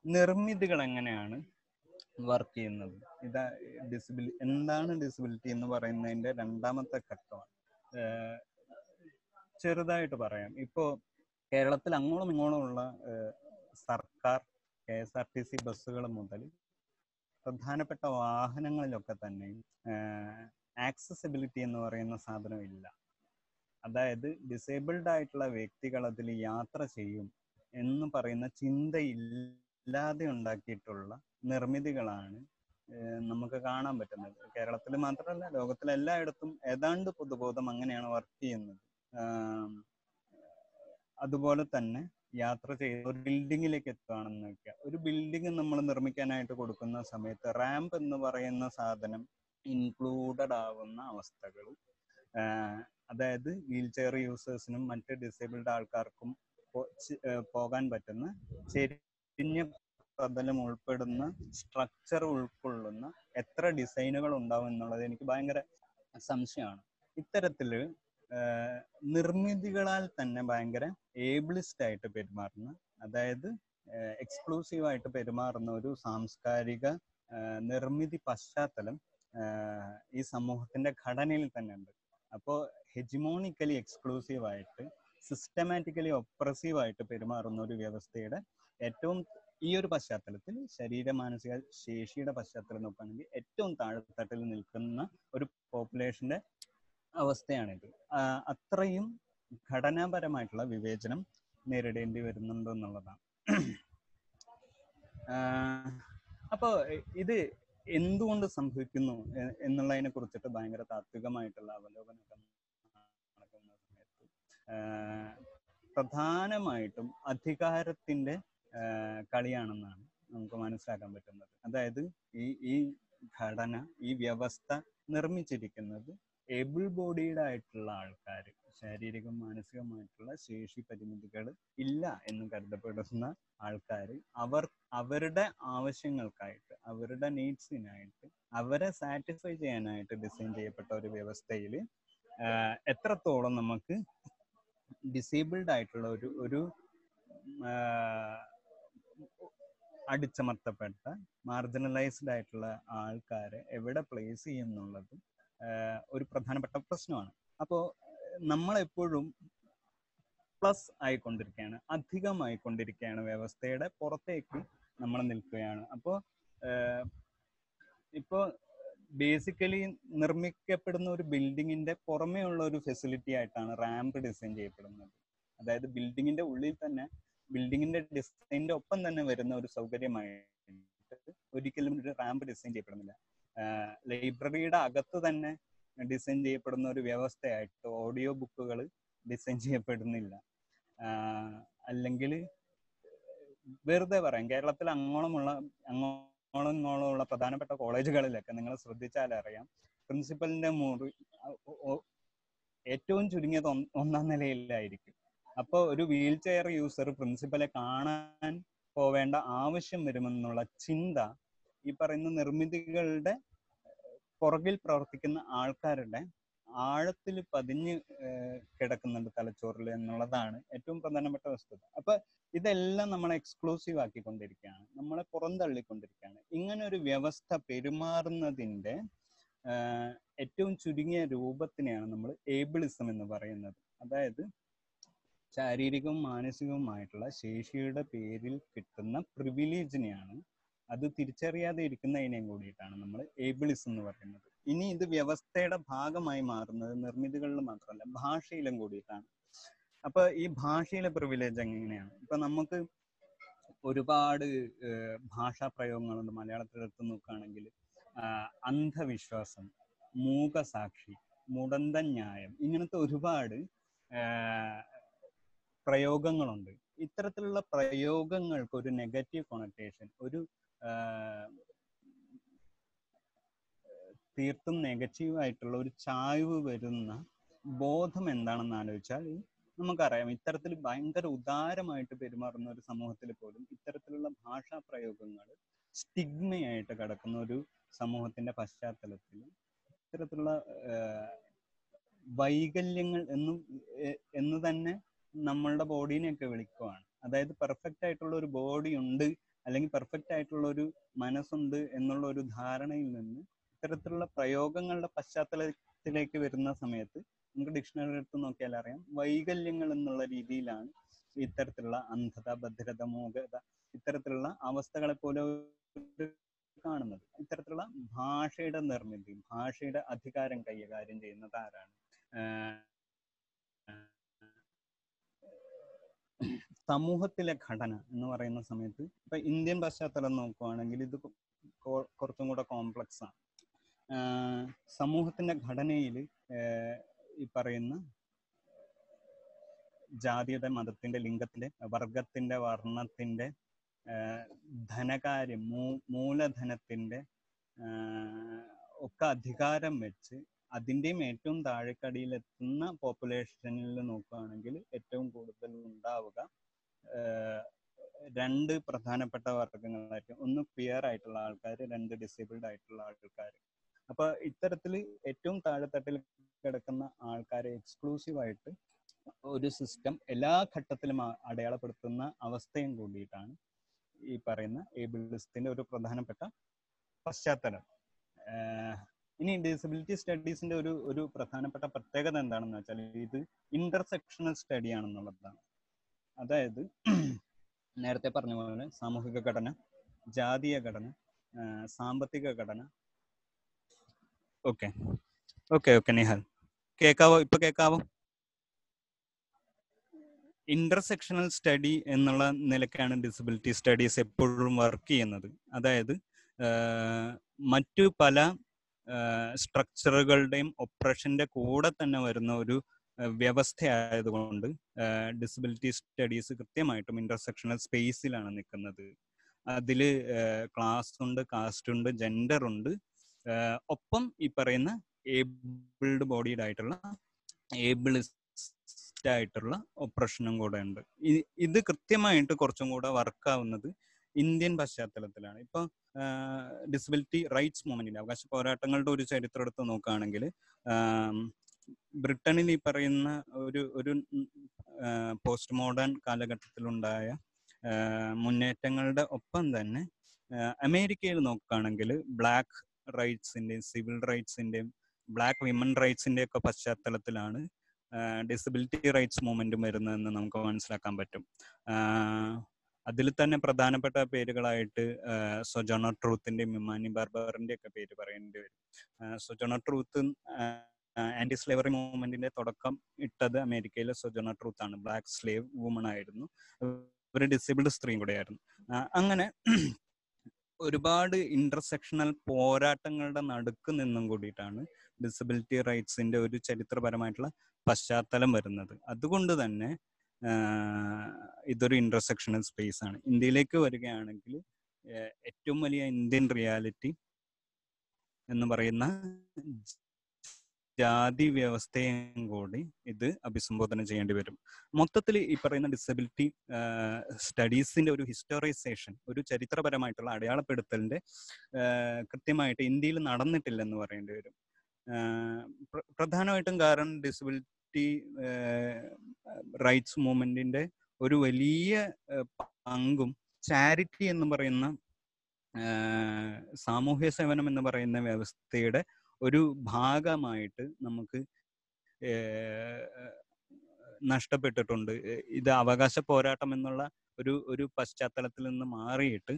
നിർമ്മിതികൾ എങ്ങനെയാണ് വർക്ക് ചെയ്യുന്നത്? ഇതാ ഡിസബിലി എന്താണ് ഡിസബിലിറ്റി എന്ന് പറയുന്നതിന്റെ രണ്ടാമത്തെ ഘട്ടമാണ്. ചെറുതായിട്ട് പറയാം. ഇപ്പോ കേരളത്തിൽ അങ്ങോളം ഇങ്ങോളം ഉള്ള സർക്കാർ K S R T C ബസ്സുകൾ മുതൽ പ്രധാനപ്പെട്ട വാഹനങ്ങളിലൊക്കെ തന്നെ ആക്സസിബിലിറ്റി എന്ന് പറയുന്ന സാധനം ഇല്ല. അതായത് ഡിസേബിൾഡ് ആയിട്ടുള്ള വ്യക്തികൾ അതിൽ യാത്ര ചെയ്യും എന്ന് പറയുന്ന ചിന്തയില്ലാതെ ഉണ്ടാക്കിയിട്ടുള്ള നിർമ്മിതികളാണ് നമുക്ക് കാണാൻ പറ്റുന്നത്. കേരളത്തിൽ മാത്രമല്ല ലോകത്തിലെ എല്ലായിടത്തും ഏതാണ്ട് പൊതുബോധം അങ്ങനെയാണ് വർക്ക് ചെയ്യുന്നത്. അതുപോലെ തന്നെ യാത്ര ചെയ്ത് ഒരു ബിൽഡിങ്ങിലേക്ക് എത്തുകയാണെന്ന് വെക്കുക ഒരു ബിൽഡിംഗ് നമ്മൾ നിർമ്മിക്കാനായിട്ട് കൊടുക്കുന്ന സമയത്ത് റാമ്പ് എന്ന് പറയുന്ന സാധനം ഇൻക്ലൂഡഡ് ആവുന്ന അവസ്ഥകൾ അതായത് വീൽ ചെയർ യൂസേഴ്സിനും മറ്റ് ഡിസേബിൾഡ് ആൾക്കാർക്കും പോകാൻ പറ്റുന്ന ചെരിഞ്ഞ പ്രതലം ഉൾപ്പെടുന്ന സ്ട്രക്ചർ ഉൾക്കൊള്ളുന്ന എത്ര ഡിസൈനുകൾ ഉണ്ടാവും എന്നുള്ളത് എനിക്ക് ഭയങ്കര സംശയമാണ്. ഇത്തരത്തിൽ നിർമ്മിതികളാൽ തന്നെ ഭയങ്കര ഏബിളിസ്റ്റ് ആയിട്ട് പെരുമാറുന്ന അതായത് എക്സ്ക്ലൂസീവ് ആയിട്ട് പെരുമാറുന്ന ഒരു സാംസ്കാരിക നിർമ്മിതി പശ്ചാത്തലം ഈ സമൂഹത്തിന്റെ ഘടനയിൽ തന്നെ ഉണ്ട് അപ്പോൾ ഹെജിമോണിക്കലി എക്സ്ക്ലൂസീവ് ആയിട്ട് സിസ്റ്റമാറ്റിക്കലി ഒപ്രസീവ് ആയിട്ട് പെരുമാറുന്ന ഒരു വ്യവസ്ഥയുടെ ഏറ്റവും ഈ ഒരു പശ്ചാത്തലത്തിൽ ശരീര മാനസിക ശേഷിയുടെ പശ്ചാത്തലം നോക്കുകയാണെങ്കിൽ ഏറ്റവും താഴെത്തട്ടിൽ നിൽക്കുന്ന ഒരു പോപ്പുലേഷന്റെ അവസ്ഥയാണിത്. അത്രയും ഘടനാപരമായിട്ടുള്ള വിവേചനം നേരിടേണ്ടി വരുന്നുണ്ട് എന്നുള്ളതാണ് ആഹ് അപ്പോ ഇത് എന്തുകൊണ്ട് സംഭവിക്കുന്നു? എന്നുള്ളതിനെ കുറിച്ചിട്ട് ഭയങ്കര താത്വികമായിട്ടുള്ള അവലോകനമൊക്കെ നടക്കുന്ന സമയത്ത് പ്രധാനമായിട്ടും അധികാരത്തിന്റെ കളിയാണെന്നാണ് നമുക്ക് മനസ്സിലാക്കാൻ പറ്റുന്നത്. അതായത് ഈ ഈ ഘടന ഈ വ്യവസ്ഥ നിർമ്മിച്ചിരിക്കുന്നത് ഏബിൾ ബോഡീഡ് ആയിട്ടുള്ള ആൾക്കാർ ശാരീരികം മാനസികമായിട്ടുള്ള ശേഷി പരിമിതികൾ ഇല്ല എന്ന് കരുതപ്പെടുന്ന ആൾക്കാർ അവർ അവരുടെ ആവശ്യങ്ങൾക്കായിട്ട് അവരുടെ നീഡ്സിനായിട്ട് അവരെ സാറ്റിസ്ഫൈ ചെയ്യാനായിട്ട് ഡിസൈൻ ചെയ്യപ്പെട്ട ഒരു വ്യവസ്ഥയിൽ എത്രത്തോളം നമുക്ക് ഡിസേബിൾഡ് ആയിട്ടുള്ള ഒരു ഒരു അടിച്ചമർത്തപ്പെട്ട മാർജിനലൈസ്ഡ് ആയിട്ടുള്ള ആൾക്കാരെ എവിടെ പ്ലേസ് ചെയ്യുന്നുള്ളത് ഒരു പ്രധാനപ്പെട്ട പ്രശ്നമാണ്. അപ്പോൾ നമ്മളെപ്പോഴും പ്ലസ് ആയിക്കൊണ്ടിരിക്കുകയാണ് അധികമായിക്കൊണ്ടിരിക്കുകയാണ് വ്യവസ്ഥയുടെ പുറത്തേക്ക് നമ്മൾ നിൽക്കുകയാണ്. അപ്പോൾ ഇപ്പോ ബേസിക്കലി നിർമ്മിക്കപ്പെടുന്ന ഒരു ബിൽഡിങ്ങിന്റെ ഉള്ള ഒരു ഫെസിലിറ്റി ആയിട്ടാണ് റാമ്പ് ഡിസൈൻ ചെയ്യപ്പെടുന്നത്. അതായത് ബിൽഡിങ്ങിന്റെ ഉള്ളിൽ തന്നെ ബിൽഡിങ്ങിന്റെ ഡിസൈനിന്റെ ഒപ്പം തന്നെ വരുന്ന ഒരു സൗകര്യമായിട്ട് ഒരിക്കലും ഒരു റാമ്പ് ഡിസൈൻ ചെയ്യപ്പെടുന്നില്ല. ലൈബ്രറിയുടെ അകത്ത് തന്നെ ഡിസൈൻ ചെയ്യപ്പെടുന്ന ഒരു വ്യവസ്ഥയായിട്ട് ഓഡിയോ ബുക്കുകൾ ഡിസൈൻ ചെയ്യപ്പെടുന്നില്ല. അല്ലെങ്കിൽ വെറുതെ പറയാം. കേരളത്തിൽ അങ്ങോളമുള്ള അങ്ങോളം ഇങ്ങോളമുള്ള പ്രധാനപ്പെട്ട കോളേജുകളിലൊക്കെ നിങ്ങൾ ശ്രദ്ധിച്ചാൽ അറിയാം പ്രിൻസിപ്പലിന്റെ മുറി ഏറ്റവും ചുരുങ്ങിയത് ഒന്നാം നിലയിലായിരിക്കും. അപ്പോൾ ഒരു വീൽ ചെയർ യൂസർ പ്രിൻസിപ്പലെ കാണാൻ പോവേണ്ട ആവശ്യം വരുമെന്നുള്ള ചിന്ത ഈ പറയുന്ന നിർമ്മിതികളുടെ പുറകിൽ പ്രവർത്തിക്കുന്ന ആൾക്കാരുടെ ആഴത്തിൽ പതിഞ്ഞ് കിടക്കുന്നുണ്ട് തലച്ചോറിൽ എന്നുള്ളതാണ് ഏറ്റവും പ്രധാനപ്പെട്ട വസ്തുത. അപ്പൊ ഇതെല്ലാം നമ്മളെ എക്സ്ക്ലൂസീവ് ആക്കിക്കൊണ്ടിരിക്കുകയാണ്. നമ്മളെ പുറന്തള്ളിക്കൊണ്ടിരിക്കുകയാണ്. ഇങ്ങനെ ഒരു വ്യവസ്ഥ പെരുമാറുന്നതിന്റെ ഏറ്റവും ചുരുങ്ങിയ രൂപത്തിനെയാണ് നമ്മൾ ഏബിളിസം എന്ന് പറയുന്നത്. അതായത് ശാരീരികവും മാനസികവുമായിട്ടുള്ള ശേഷിയുടെ പേരിൽ കിട്ടുന്ന പ്രിവിലേജിനെയാണ് അത് തിരിച്ചറിയാതെ ഇരിക്കുന്നതിനെയും കൂടിയിട്ടാണ് നമ്മൾ ഏബിളിസം എന്ന് പറയുന്നത്. ഇനി ഇത് വ്യവസ്ഥയുടെ ഭാഗമായി മാറുന്നത് നിർമ്മിതികളിൽ മാത്രമല്ല ഭാഷയിലും കൂടിയിട്ടാണ്. അപ്പൊ ഈ ഭാഷയിലെ പ്രിവിലേജ് എങ്ങനെയാണ്? ഇപ്പൊ നമുക്ക് ഒരുപാട് ഭാഷാ പ്രയോഗങ്ങളുണ്ട് മലയാളത്തിൽ എടുത്ത് നോക്കുകയാണെങ്കിൽ അന്ധവിശ്വാസം മൂകസാക്ഷി മുടന്ത ന്യായം ഇങ്ങനത്തെ ഒരുപാട് പ്രയോഗങ്ങളുണ്ട്. ഇത്തരത്തിലുള്ള പ്രയോഗങ്ങൾക്ക് ഒരു നെഗറ്റീവ് കൊണറ്റേഷൻ ഒരു തീർത്തും നെഗറ്റീവായിട്ടുള്ള ഒരു ചായ്വ് വരുന്ന ബോധം എന്താണെന്ന് ആലോചിച്ചാൽ നമുക്കറിയാം ഇത്തരത്തിൽ ഭയങ്കര ഉദാരമായിട്ട് പെരുമാറുന്ന ഒരു സമൂഹത്തിൽ പോലും ഇത്തരത്തിലുള്ള ഭാഷാ പ്രയോഗങ്ങൾ സ്റ്റിഗ്മയായിട്ട് കിടക്കുന്ന ഒരു സമൂഹത്തിന്റെ പശ്ചാത്തലത്തിൽ ഇത്തരത്തിലുള്ള വൈകല്യങ്ങൾ എന്നും എന്ന് തന്നെ നമ്മളുടെ ബോഡീനെയൊക്കെ വിളിക്കുവാണ്. അതായത് പെർഫെക്റ്റ് ആയിട്ടുള്ള ഒരു ബോഡി ഉണ്ട് അല്ലെങ്കിൽ പെർഫെക്റ്റ് ആയിട്ടുള്ള ഒരു മനസ്സുണ്ട് എന്നുള്ള ഒരു ധാരണയിൽ നിന്ന് ഇത്തരത്തിലുള്ള പ്രയോഗങ്ങളുടെ പശ്ചാത്തലത്തിലേക്ക് വരുന്ന സമയത്ത് നമുക്ക് ഡിക്ഷണറി എടുത്ത് നോക്കിയാൽ അറിയാം. വൈകല്യങ്ങൾ എന്നുള്ള രീതിയിലാണ് ഇത്തരത്തിലുള്ള അന്ധത ഭദ്രത മൂകത ഇത്തരത്തിലുള്ള അവസ്ഥകളെ പോലെ കാണുന്നത്. ഇത്തരത്തിലുള്ള ഭാഷയുടെ നിർമ്മിതി ഭാഷയുടെ അധികാരം കൈകാര്യം ചെയ്യുന്നത് ആരാണ്? സമൂഹത്തിലെ ഘടന എന്ന് പറയുന്ന സമയത്ത് ഇപ്പൊ ഇന്ത്യൻ പശ്ചാത്തലം നോക്കുവാണെങ്കിൽ ഇത് കുറച്ചും കൂടെ കോംപ്ലക്സ് ആണ്. സമൂഹത്തിന്റെ ഘടനയിൽ ഈ പറയുന്ന ജാതിയുടെ മതത്തിന്റെ ലിംഗത്തിന്റെ വർഗത്തിന്റെ വർണത്തിന്റെ ധനകാര്യം മൂലധനത്തിന്റെ ഒക്കെ അധികാരം വെച്ച് അതിന്റെയും ഏറ്റവും താഴെക്കടിയിൽ എത്തുന്ന പോപ്പുലേഷനിൽ നോക്കുകയാണെങ്കിൽ ഏറ്റവും കൂടുതൽ ഉണ്ടാവുക രണ്ട് പ്രധാനപ്പെട്ട വർഗങ്ങളായിട്ട് ഒന്ന് പിയർ ആയിട്ടുള്ള ആൾക്കാർ രണ്ട് ഡിസേബിൾഡ് ആയിട്ടുള്ള ആൾക്കാർ. അപ്പൊ ഇത്തരത്തിൽ ഏറ്റവും താഴെത്തട്ടിൽ കിടക്കുന്ന ആൾക്കാരെ എക്സ്ക്ലൂസീവ് ആയിട്ട് ഒരു സിസ്റ്റം എല്ലാ ഘട്ടത്തിലും അടയാളപ്പെടുത്തുന്ന അവസ്ഥയും കൂടിയിട്ടാണ് ഈ പറയുന്ന ഏബിളിസത്തിന്റെ ഒരു പ്രധാനപ്പെട്ട പശ്ചാത്തലം. ഇനി ഡിസബിലിറ്റി സ്റ്റഡീസിന്റെ ഒരു ഒരു പ്രധാനപ്പെട്ട പ്രത്യേകത എന്താണെന്ന് വെച്ചാൽ ഇത് ഇന്റർസെക്ഷണൽ സ്റ്റഡി ആണെന്നുള്ളതാണ്. അതായത് നേരത്തെ പറഞ്ഞ പോലെ സാമൂഹിക ഘടന ജാതീയ ഘടന സാമ്പത്തിക ഘടന. ഓക്കെ. Okay okay Nihal. കേക്കാവോ? ഇപ്പൊ കേക്കാവോ? ഇന്റർസെക്ഷണൽ സ്റ്റഡി എന്നുള്ള നിലക്കാണ് ഡിസബിലിറ്റി സ്റ്റഡീസ് എപ്പോഴും വർക്ക് ചെയ്യുന്നത്. അതായത് മറ്റു പല സ്ട്രക്ചറുകളുടെയും ഒപ്രഷന്റെ കൂടെ തന്നെ വരുന്ന ഒരു വ്യവസ്ഥയായതുകൊണ്ട് ഡിസബിലിറ്റി സ്റ്റഡീസ് കൃത്യമായിട്ടും ഇന്റർസെക്ഷണൽ സ്പേസിലാണ് നിൽക്കുന്നത്. അതിൽ ക്ലാസ് ഉണ്ട് കാസ്റ്റ് ഉണ്ട് ജെൻഡർ ഉണ്ട് ഒപ്പം ഈ പറയുന്ന ഏബിൾഡ് ബോഡീഡ് ആയിട്ടുള്ള ഏബിളിസ്റ്റ് ആയിട്ടുള്ള ഒപ്രഷനും കൂടെ ഉണ്ട് ഇത് കൃത്യമായിട്ട് കുറച്ചും കൂടെ വർക്കാവുന്നത് ഇന്ത്യൻ പശ്ചാത്തലത്തിലാണ്. ഇപ്പൊ ഡിസബിലിറ്റി റൈറ്റ്സ് മൂവ്മെന്റിന്റെ അവകാശ പോരാട്ടങ്ങളുടെ ഒരു ചരിത്രം എടുത്ത് നോക്കുകയാണെങ്കിൽ ബ്രിട്ടനിൽ ഈ പറയുന്ന ഒരു ഒരു പോസ്റ്റ് മോഡേൺ കാലഘട്ടത്തിലുണ്ടായ മുന്നേറ്റങ്ങളുടെ ഒപ്പം തന്നെ അമേരിക്കയിൽ നോക്കുകയാണെങ്കിൽ ബ്ലാക്ക് റൈറ്റ്സിന്റെയും സിവിൽ റൈറ്റ്സിന്റെയും ബ്ലാക്ക് വിമൻ റൈറ്റ്സിന്റെ ഒക്കെ പശ്ചാത്തലത്തിലാണ് ഡിസബിലിറ്റി റൈറ്റ്സ് മൂവ്മെന്റ് വരുന്നതെന്ന് നമുക്ക് മനസ്സിലാക്കാൻ പറ്റും. അതിൽ തന്നെ പ്രധാനപ്പെട്ട പേരുകളായിട്ട് സൊജോണ ട്രൂത്തിന്റെയും ഇമാനി ബാർബറിന്റെ ഒക്കെ പേര് പറയേണ്ടി വരും. സൊജോണ ട്രൂത്ത് ആന്റി സ്ലേവറി മൂവ്മെന്റിന്റെ തുടക്കം ഇട്ടത് അമേരിക്കയിലെ സൊജോണ ട്രൂത്ത് ആണ്. ബ്ലാക്ക് സ്ലേവ് വുമൺ ആയിരുന്നു. ഒരു ഡിസേബിൾഡ് സ്ത്രീയും കൂടെ ആയിരുന്നു അങ്ങനെ ഒരുപാട് ഇന്റർസെക്ഷണൽ പോരാട്ടങ്ങളുടെ നടുക്ക് നിന്നും കൂടിയിട്ടാണ് ഡിസബിലിറ്റി റൈറ്റ്സിന്റെ ഒരു ചരിത്രപരമായിട്ടുള്ള പശ്ചാത്തലം വരുന്നത്. അതുകൊണ്ട് തന്നെ ഇതൊരു ഇന്റർസെക്ഷണൽ സ്പേസ് ആണ്. ഇന്ത്യയിലേക്ക് വരികയാണെങ്കിൽ ഏറ്റവും വലിയ ഇന്ത്യൻ റിയാലിറ്റി എന്ന് പറയുന്ന ജാതി വ്യവസ്ഥയും കൂടി ഇത് അഭിസംബോധന ചെയ്യേണ്ടി വരും. മൊത്തത്തിൽ ഈ പറയുന്ന ഡിസബിലിറ്റി സ്റ്റഡീസിന്റെ ഒരു ഹിസ്റ്റോറൈസേഷൻ ഒരു ചരിത്രപരമായിട്ടുള്ള അടയാളപ്പെടുത്തലിന്റെ കൃത്യമായിട്ട് ഇന്ത്യയിൽ നടന്നിട്ടില്ലെന്ന് പറയേണ്ടി വരും. പ്രധാനമായിട്ടും കാരണം ഡിസബിലിറ്റി റൈറ്റ്സ് മൂവ്മെന്റിന്റെ ഒരു വലിയ പങ്കും ചാരിറ്റി എന്ന് പറയുന്ന സാമൂഹ്യ സേവനം എന്ന് പറയുന്ന വ്യവസ്ഥയുടെ ഒരു ഭാഗമായിട്ട് നമുക്ക് നഷ്ടപ്പെട്ടിട്ടുണ്ട്. ഇത് അവകാശ പോരാട്ടം എന്നുള്ള ഒരു ഒരു പശ്ചാത്തലത്തിൽ നിന്ന് മാറിയിട്ട്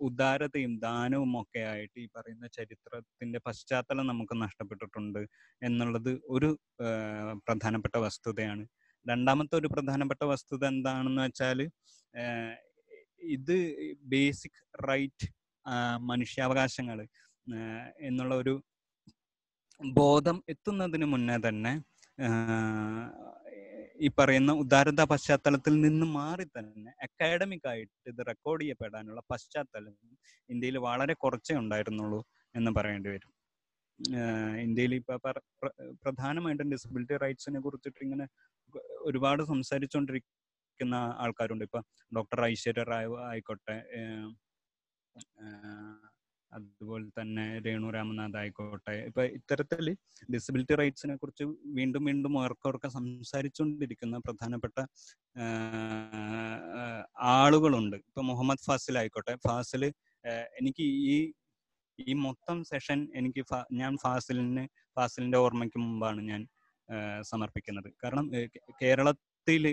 ഉദാരതയും ദാനവും ഒക്കെ ആയിട്ട് ഈ പറയുന്ന ചരിത്രത്തിന്റെ പശ്ചാത്തലം നമുക്ക് നഷ്ടപ്പെട്ടിട്ടുണ്ട് എന്നുള്ളത് ഒരു പ്രധാനപ്പെട്ട വസ്തുതയാണ്. രണ്ടാമത്തെ ഒരു പ്രധാനപ്പെട്ട വസ്തുത എന്താണെന്ന് വെച്ചാൽ ഇത് ബേസിക് റൈറ്റ് മനുഷ്യാവകാശങ്ങൾ എന്നുള്ള ഒരു ബോധം എത്തുന്നതിന് മുന്നേ തന്നെ ഈ പറയുന്ന ഉദാരത പശ്ചാത്തലത്തിൽ നിന്ന് മാറി തന്നെ അക്കാഡമിക് ആയിട്ട് ഇത് റെക്കോർഡ് ചെയ്യപ്പെടാനുള്ള പശ്ചാത്തലം ഇന്ത്യയിൽ വളരെ കുറച്ചേ ഉണ്ടായിരുന്നുള്ളൂ എന്ന് പറയേണ്ടി വരും. ഇന്ത്യയിൽ ഇപ്പൊ പ്രധാനമായിട്ടും ഡിസബിലിറ്റി റൈറ്റ്സിനെ കുറിച്ചിട്ട് ഇങ്ങനെ ഒരുപാട് സംസാരിച്ചുകൊണ്ടിരിക്കുന്ന ആൾക്കാരുണ്ട്. ഇപ്പൊ ഡോക്ടർ ഐശ്വര്യ റായ് ആയിക്കോട്ടെ അതുപോലെ തന്നെ രേണു രാമനാഥ് ആയിക്കോട്ടെ. ഇപ്പൊ ഇത്തരത്തിൽ ഡിസബിലിറ്റി റൈറ്റ്സിനെ കുറിച്ച് വീണ്ടും വീണ്ടും ഓർക്കോർക്ക സംസാരിച്ചുകൊണ്ടിരിക്കുന്ന പ്രധാനപ്പെട്ട ആളുകളുണ്ട്. ഇപ്പൊ മുഹമ്മദ് ഫാസിൽ ആയിക്കോട്ടെ. ഫാസിൽ എനിക്ക് ഈ ഈ മൊത്തം സെഷൻ എനിക്ക് ഞാൻ ഫാസിലിന് ഫാസിലിന്റെ ഓർമ്മയ്ക്ക് മുമ്പാണ് ഞാൻ സമർപ്പിക്കുന്നത്. കാരണം കേരളത്തിൽ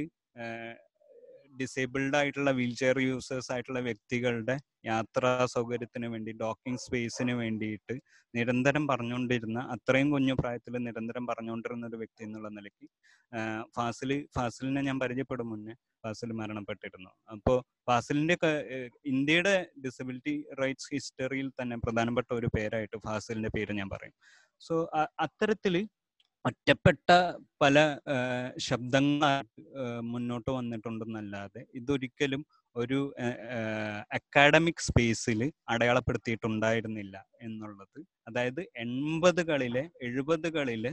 ഡിസേബിൾഡ് ആയിട്ടുള്ള വീൽ ചെയർ യൂസേഴ്സ് ആയിട്ടുള്ള വ്യക്തികളുടെ യാത്രാ സൗകര്യത്തിന് വേണ്ടി ഡോക്കിംഗ് സ്പേസിന് വേണ്ടിയിട്ട് നിരന്തരം പറഞ്ഞുകൊണ്ടിരുന്ന അത്രയും കുഞ്ഞു പ്രായത്തിൽ നിരന്തരം പറഞ്ഞുകൊണ്ടിരുന്ന ഒരു വ്യക്തി എന്നുള്ള നിലയ്ക്ക് ഫാസിൽ ഫാസിലിനെ ഞാൻ പരിചയപ്പെടും മുന്നേ. ഫാസിൽ മരണപ്പെട്ടിരുന്നു. അപ്പോൾ ഫാസിലിന്റെ ഇന്ത്യയുടെ ഡിസബിലിറ്റി റൈറ്റ്സ് ഹിസ്റ്ററിയിൽ തന്നെ പ്രധാനപ്പെട്ട ഒരു പേരായിട്ട് ഫാസിലിന്റെ പേര് ഞാൻ പറയും. സോ അത്തരത്തിൽ ഒറ്റപ്പെട്ട പല ശബ്ദങ്ങൾ മുന്നോട്ട് വന്നിട്ടുണ്ടെന്നല്ലാതെ ഇതൊരിക്കലും ഒരു അക്കാഡമിക് സ്പേസിൽ അടയാളപ്പെടുത്തിയിട്ടുണ്ടായിരുന്നില്ല എന്നുള്ളത്. അതായത് എൺപതുകളിലെ എഴുപതുകളിലെ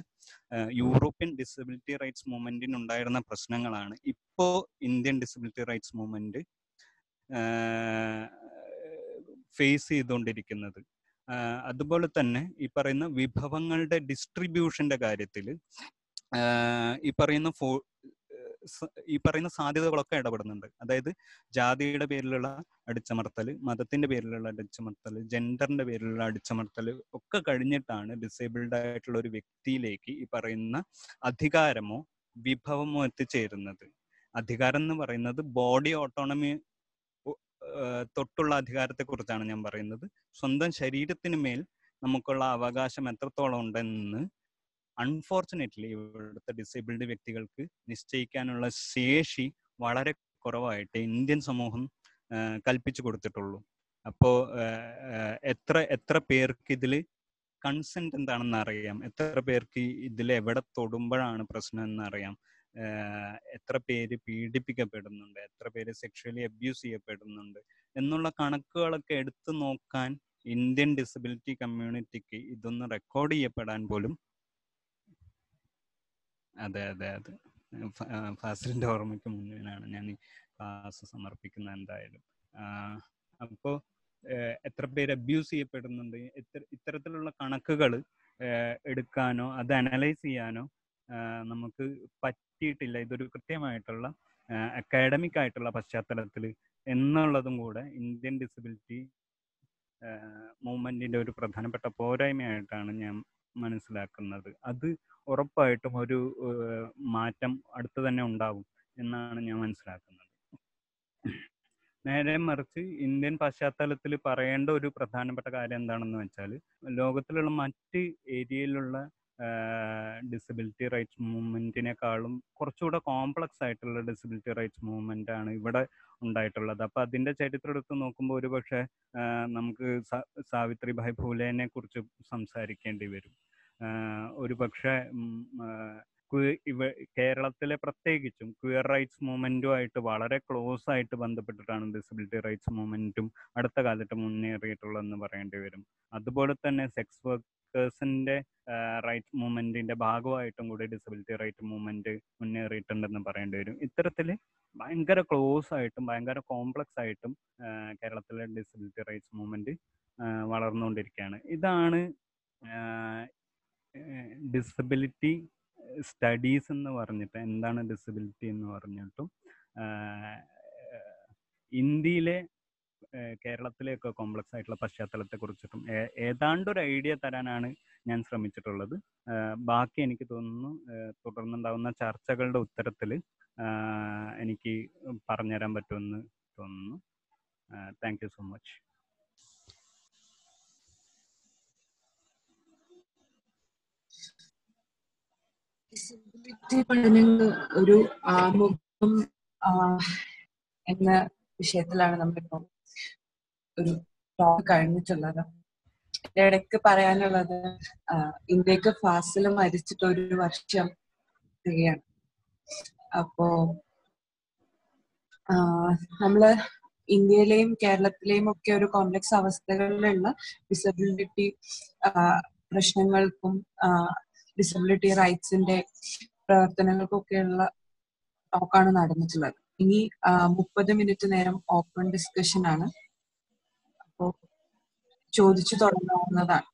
യൂറോപ്യൻ ഡിസബിലിറ്റി റൈറ്റ്സ് മൂവ്മെന്റിന് ഉണ്ടായിരുന്ന പ്രശ്നങ്ങളാണ് ഇപ്പോ Indian disability rights movement face ചെയ്തുകൊണ്ടിരിക്കുന്നത്. അതുപോലെ തന്നെ ഈ പറയുന്ന വിഭവങ്ങളുടെ ഡിസ്ട്രിബ്യൂഷന്റെ കാര്യത്തിൽ ഈ പറയുന്ന ഫോ ഈ പറയുന്ന സാധ്യതകളൊക്കെ ഇടപെടുന്നുണ്ട്. അതായത് ജാതിയുടെ പേരിലുള്ള അടിച്ചമർത്തൽ മതത്തിന്റെ പേരിലുള്ള അടിച്ചമർത്തൽ ജെൻഡറിന്റെ പേരിലുള്ള അടിച്ചമർത്തൽ ഒക്കെ കഴിഞ്ഞിട്ടാണ് ഡിസേബിൾഡ് ആയിട്ടുള്ള ഒരു വ്യക്തിയിലേക്ക് ഈ പറയുന്ന അധികാരമോ വിഭവമോ എത്തിച്ചേരുന്നത്. അധികാരം എന്ന് പറയുന്നത് ബോഡി ഓട്ടോണമി തൊട്ടുള്ള അധികാരത്തെ കുറിച്ചാണ് ഞാൻ പറയുന്നത്. സ്വന്തം ശരീരത്തിന് മേൽ നമുക്കുള്ള അവകാശം എത്രത്തോളം ഉണ്ടെന്ന് അൺഫോർച്ചുനേറ്റ്ലി ഇവിടുത്തെ ഡിസേബിൾഡ് വ്യക്തികൾക്ക് നിശ്ചയിക്കാനുള്ള ശേഷി വളരെ കുറവായിട്ട് ഇന്ത്യൻ സമൂഹം കൽപ്പിച്ചു കൊടുത്തിട്ടുള്ളൂ. അപ്പോ എത്ര എത്ര പേർക്ക് ഇതിൽ കൺസെന്റ് എന്താണെന്ന് അറിയാം എത്ര പേർക്ക് ഇതിൽ എവിടെ തൊടുമ്പോഴാണ് പ്രശ്നം എന്നറിയാം. എത്ര പേര് പീഡിപ്പിക്കപ്പെടുന്നുണ്ട് എത്ര പേര് സെക്ഷലി അബ്യൂസ് ചെയ്യപ്പെടുന്നുണ്ട് എന്നുള്ള കണക്കുകളൊക്കെ എടുത്തു നോക്കാൻ ഇന്ത്യൻ ഡിസബിലിറ്റി കമ്മ്യൂണിറ്റിക്ക് ഇതൊന്ന് റെക്കോർഡ് ചെയ്യപ്പെടാൻ പോലും അതെ അതെ അതെ. ഫാസിലിന്റെ ഓർമ്മയ്ക്ക് മുന്നിലാണ് ഞാൻ ഈ ക്ലാസ് സമർപ്പിക്കുന്നത് എന്തായാലും. അപ്പോൾ എത്ര പേര് അബ്യൂസ് ചെയ്യപ്പെടുന്നുണ്ട് ഇത്തരത്തിലുള്ള കണക്കുകൾ എടുക്കാനോ അത് അനലൈസ് ചെയ്യാനോ നമുക്ക് പറ്റിയിട്ടില്ല. ഇതൊരു കൃത്യമായിട്ടുള്ള അക്കാഡമിക് ആയിട്ടുള്ള പശ്ചാത്തലത്തിൽ എന്നുള്ളതും കൂടെ ഇന്ത്യൻ ഡിസബിലിറ്റി മൂവ്മെന്റിന്റെ ഒരു പ്രധാനപ്പെട്ട പോരായ്മയായിട്ടാണ് ഞാൻ മനസ്സിലാക്കുന്നത്. അത് ഉറപ്പായിട്ടും ഒരു മാറ്റം അടുത്ത് തന്നെ ഉണ്ടാവും എന്നാണ് ഞാൻ മനസ്സിലാക്കുന്നത്. നേരെ മറിച്ച് ഇന്ത്യൻ പശ്ചാത്തലത്തിൽ പറയേണ്ട ഒരു പ്രധാനപ്പെട്ട കാര്യം എന്താണെന്ന് വെച്ചാൽ ലോകത്തിലുള്ള മറ്റ് ഏരിയയിലുള്ള ഡിസബിലിറ്റി റൈറ്റ്സ് മൂവ്മെന്റിനെക്കാളും കുറച്ചുകൂടെ കോംപ്ലക്സ് ആയിട്ടുള്ള ഡിസബിലിറ്റി റൈറ്റ്സ് മൂവ്മെന്റ് ആണ് ഇവിടെ ഉണ്ടായിട്ടുള്ളത്. അപ്പൊ അതിന്റെ ചരിത്രം എടുത്ത് നോക്കുമ്പോൾ ഒരു പക്ഷേ നമുക്ക് സാവിത്രിഭായ് ഫൂലേനെ കുറിച്ച് സംസാരിക്കേണ്ടി വരും. ഒരു പക്ഷേ ഇവ കേരളത്തിലെ പ്രത്യേകിച്ചും ക്വിയർ റൈറ്റ്സ് മൂവ്മെന്റുമായിട്ട് വളരെ ക്ലോസ് ആയിട്ട് ബന്ധപ്പെട്ടിട്ടാണ് ഡിസബിലിറ്റി റൈറ്റ്സ് മൂവ്മെന്റും അടുത്ത കാലത്ത് മുന്നേറിയിട്ടുള്ളതെന്ന് പറയേണ്ടി വരും. അതുപോലെ തന്നെ സെക്സ് വർക്കേഴ്സിന്റെ റൈറ്റ് മൂവ്മെന്റിന്റെ ഭാഗമായിട്ടും കൂടി ഡിസബിലിറ്റി റൈറ്റ് മൂവ്മെന്റ് മുന്നേറിയിട്ടുണ്ടെന്ന് പറയേണ്ടി വരും. ഇത്തരത്തിൽ ഭയങ്കര ക്ലോസ് ആയിട്ടും ഭയങ്കര കോംപ്ലക്സ് ആയിട്ടും കേരളത്തിലെ ഡിസബിലിറ്റി റൈറ്റ്സ് മൂവ്മെന്റ് വളർന്നുകൊണ്ടിരിക്കുകയാണ്. ഇതാണ് ഡിസബിലിറ്റി സ്റ്റഡീസ് എന്ന് പറഞ്ഞിട്ട് എന്താണ് ഡിസബിലിറ്റി എന്ന് പറഞ്ഞിട്ടും ഇന്ത്യയിലെ കേരളത്തിലെയൊക്കെ കോംപ്ലക്സ് ആയിട്ടുള്ള പശ്ചാത്തലത്തെ കുറിച്ചിട്ടും ഏതാണ്ട് ഒരു ഐഡിയ തരാനാണ് ഞാൻ ശ്രമിച്ചിട്ടുള്ളത്. ബാക്കി എനിക്ക് തോന്നുന്നു തുടർന്നുണ്ടാവുന്ന ചർച്ചകളുടെ ഉത്തരത്തിൽ എനിക്ക് പറഞ്ഞുതരാൻ പറ്റുമെന്ന് തോന്നുന്നു. താങ്ക് യു സോ മച്ച് പഠനങ്ങൾ ഒരു ആമുഖം എന്ന വിഷയത്തിലാണ് നമ്മളിപ്പോൾ ഒരു ടോക്ക് കഴിഞ്ഞിട്ടുള്ളത്. ഇടയ്ക്ക് പറയാനുള്ളത് ഇന്ത്യയ്ക്ക് ഫാസിൽ മരിച്ചിട്ട് ഒരു വർഷം തികയാണ്. അപ്പോ നമ്മൾ ഇന്ത്യയിലെയും കേരളത്തിലെയും ഒക്കെ ഒരു കോംപ്ലക്സ് അവസ്ഥകളിലുള്ള ഡിസബിലിറ്റി പ്രശ്നങ്ങൾക്കും ഡിസബിലിറ്റി റൈറ്റ്സിന്റെ പ്രവർത്തനങ്ങൾക്കൊക്കെയുള്ള ടോക്കാണ് നടന്നിട്ടുള്ളത്. ഇനി മുപ്പത് മിനിറ്റ് നേരം ഓപ്പൺ ഡിസ്കഷൻ ആണ്. ചോദിച്ചു തുടങ്ങാവുന്നതാണ്.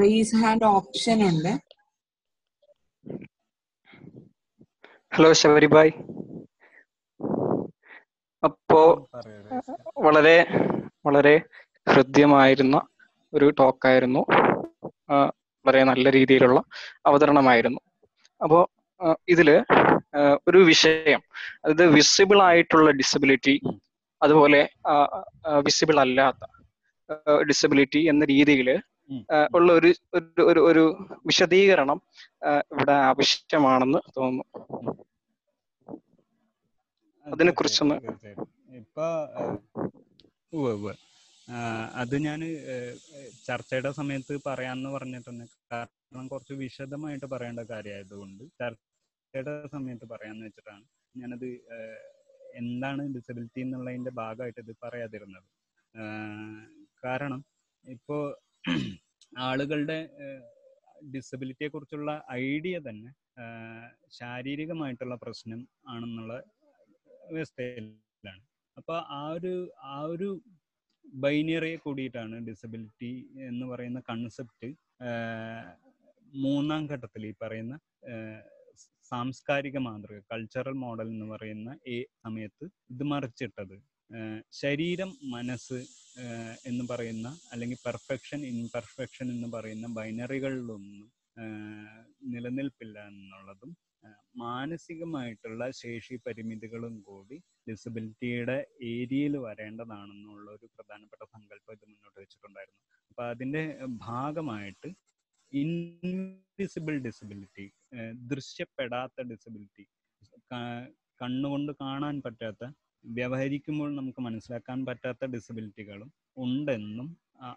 റേസ് ഹാൻഡ് ഓപ്ഷൻ ഉണ്ട്. ഹലോ ശബരിബായ്. അപ്പോ വളരെ വളരെ ഹൃദ്യമായിരുന്ന ഒരു ടോക്കായിരുന്നു വളരെ നല്ല രീതിയിലുള്ള അവതരണമായിരുന്നു. അപ്പോൾ ഇതിൽ ഒരു വിഷയം. അതായത് വിസിബിൾ ആയിട്ടുള്ള ഡിസബിലിറ്റി അതുപോലെ വിസിബിൾ അല്ലാത്ത ഡിസബിലിറ്റി എന്ന രീതിയിൽ ഉള്ള ഒരു ഒരു ഒരു വിശദീകരണം ഇവിടെ ആവശ്യമാണെന്ന് തോന്നുന്നു. അതിനെ കുറിച്ചൊന്ന് ഇപ്പൊ അത് ഞാൻ ചർച്ചയുടെ സമയത്ത് പറയാന്ന് പറഞ്ഞിട്ടുണ്ട്. കാരണം കുറച്ച് വിശദമായിട്ട് പറയേണ്ട കാര്യമായതുകൊണ്ട് ചർച്ചയുടെ സമയത്ത് പറയാന്ന് വെച്ചിട്ടാണ് ഞാനത് എന്താണ് ഡിസബിലിറ്റി എന്നുള്ളതിന്റെ ഭാഗമായിട്ട് ഇത് പറയാതിരുന്നത്. കാരണം ഇപ്പോ ആളുകളുടെ ഡിസബിലിറ്റിയെ കുറിച്ചുള്ള ഐഡിയ തന്നെ ശാരീരികമായിട്ടുള്ള പ്രശ്നം ആണെന്നുള്ള വ്യവസ്ഥയിലാണ്. അപ്പൊ ആ ഒരു ആ ഒരു ബൈനറിയെ കൂടിയിട്ടാണ് ഡിസബിലിറ്റി എന്ന് പറയുന്ന കൺസെപ്റ്റ് മൂന്നാം ഘട്ടത്തിൽ ഈ പറയുന്ന സാംസ്കാരിക മാതൃക കൾച്ചറൽ മോഡൽ എന്ന് പറയുന്ന ഈ സമയത്ത് ഇത് മറിച്ചിട്ടത്. ശരീരം മനസ്സ് എന്ന് പറയുന്ന അല്ലെങ്കിൽ പെർഫെക്ഷൻ ഇൻപെർഫെക്ഷൻ എന്ന് പറയുന്ന ബൈനറികളിലൊന്നും നിലനിൽപ്പില്ല എന്നുള്ളതും മാനസികമായിട്ടുള്ള ശേഷി പരിമിതികളും കൂടി ഡിസബിലിറ്റിയുടെ ഏരിയയിൽ വരേണ്ടതാണെന്നുള്ള ഒരു പ്രധാനപ്പെട്ട സങ്കല്പം ഇത് മുന്നോട്ട് വെച്ചിട്ടുണ്ടായിരുന്നു. അപ്പൊ അതിന്റെ ഭാഗമായിട്ട് ഇൻവിസിബിൾ ഡിസബിലിറ്റി ദൃശ്യപ്പെടാത്ത ഡിസബിലിറ്റി കണ്ണുകൊണ്ട് കാണാൻ പറ്റാത്ത വ്യവഹരിക്കുമ്പോൾ നമുക്ക് മനസ്സിലാക്കാൻ പറ്റാത്ത ഡിസബിലിറ്റികളും ഉണ്ടെന്നും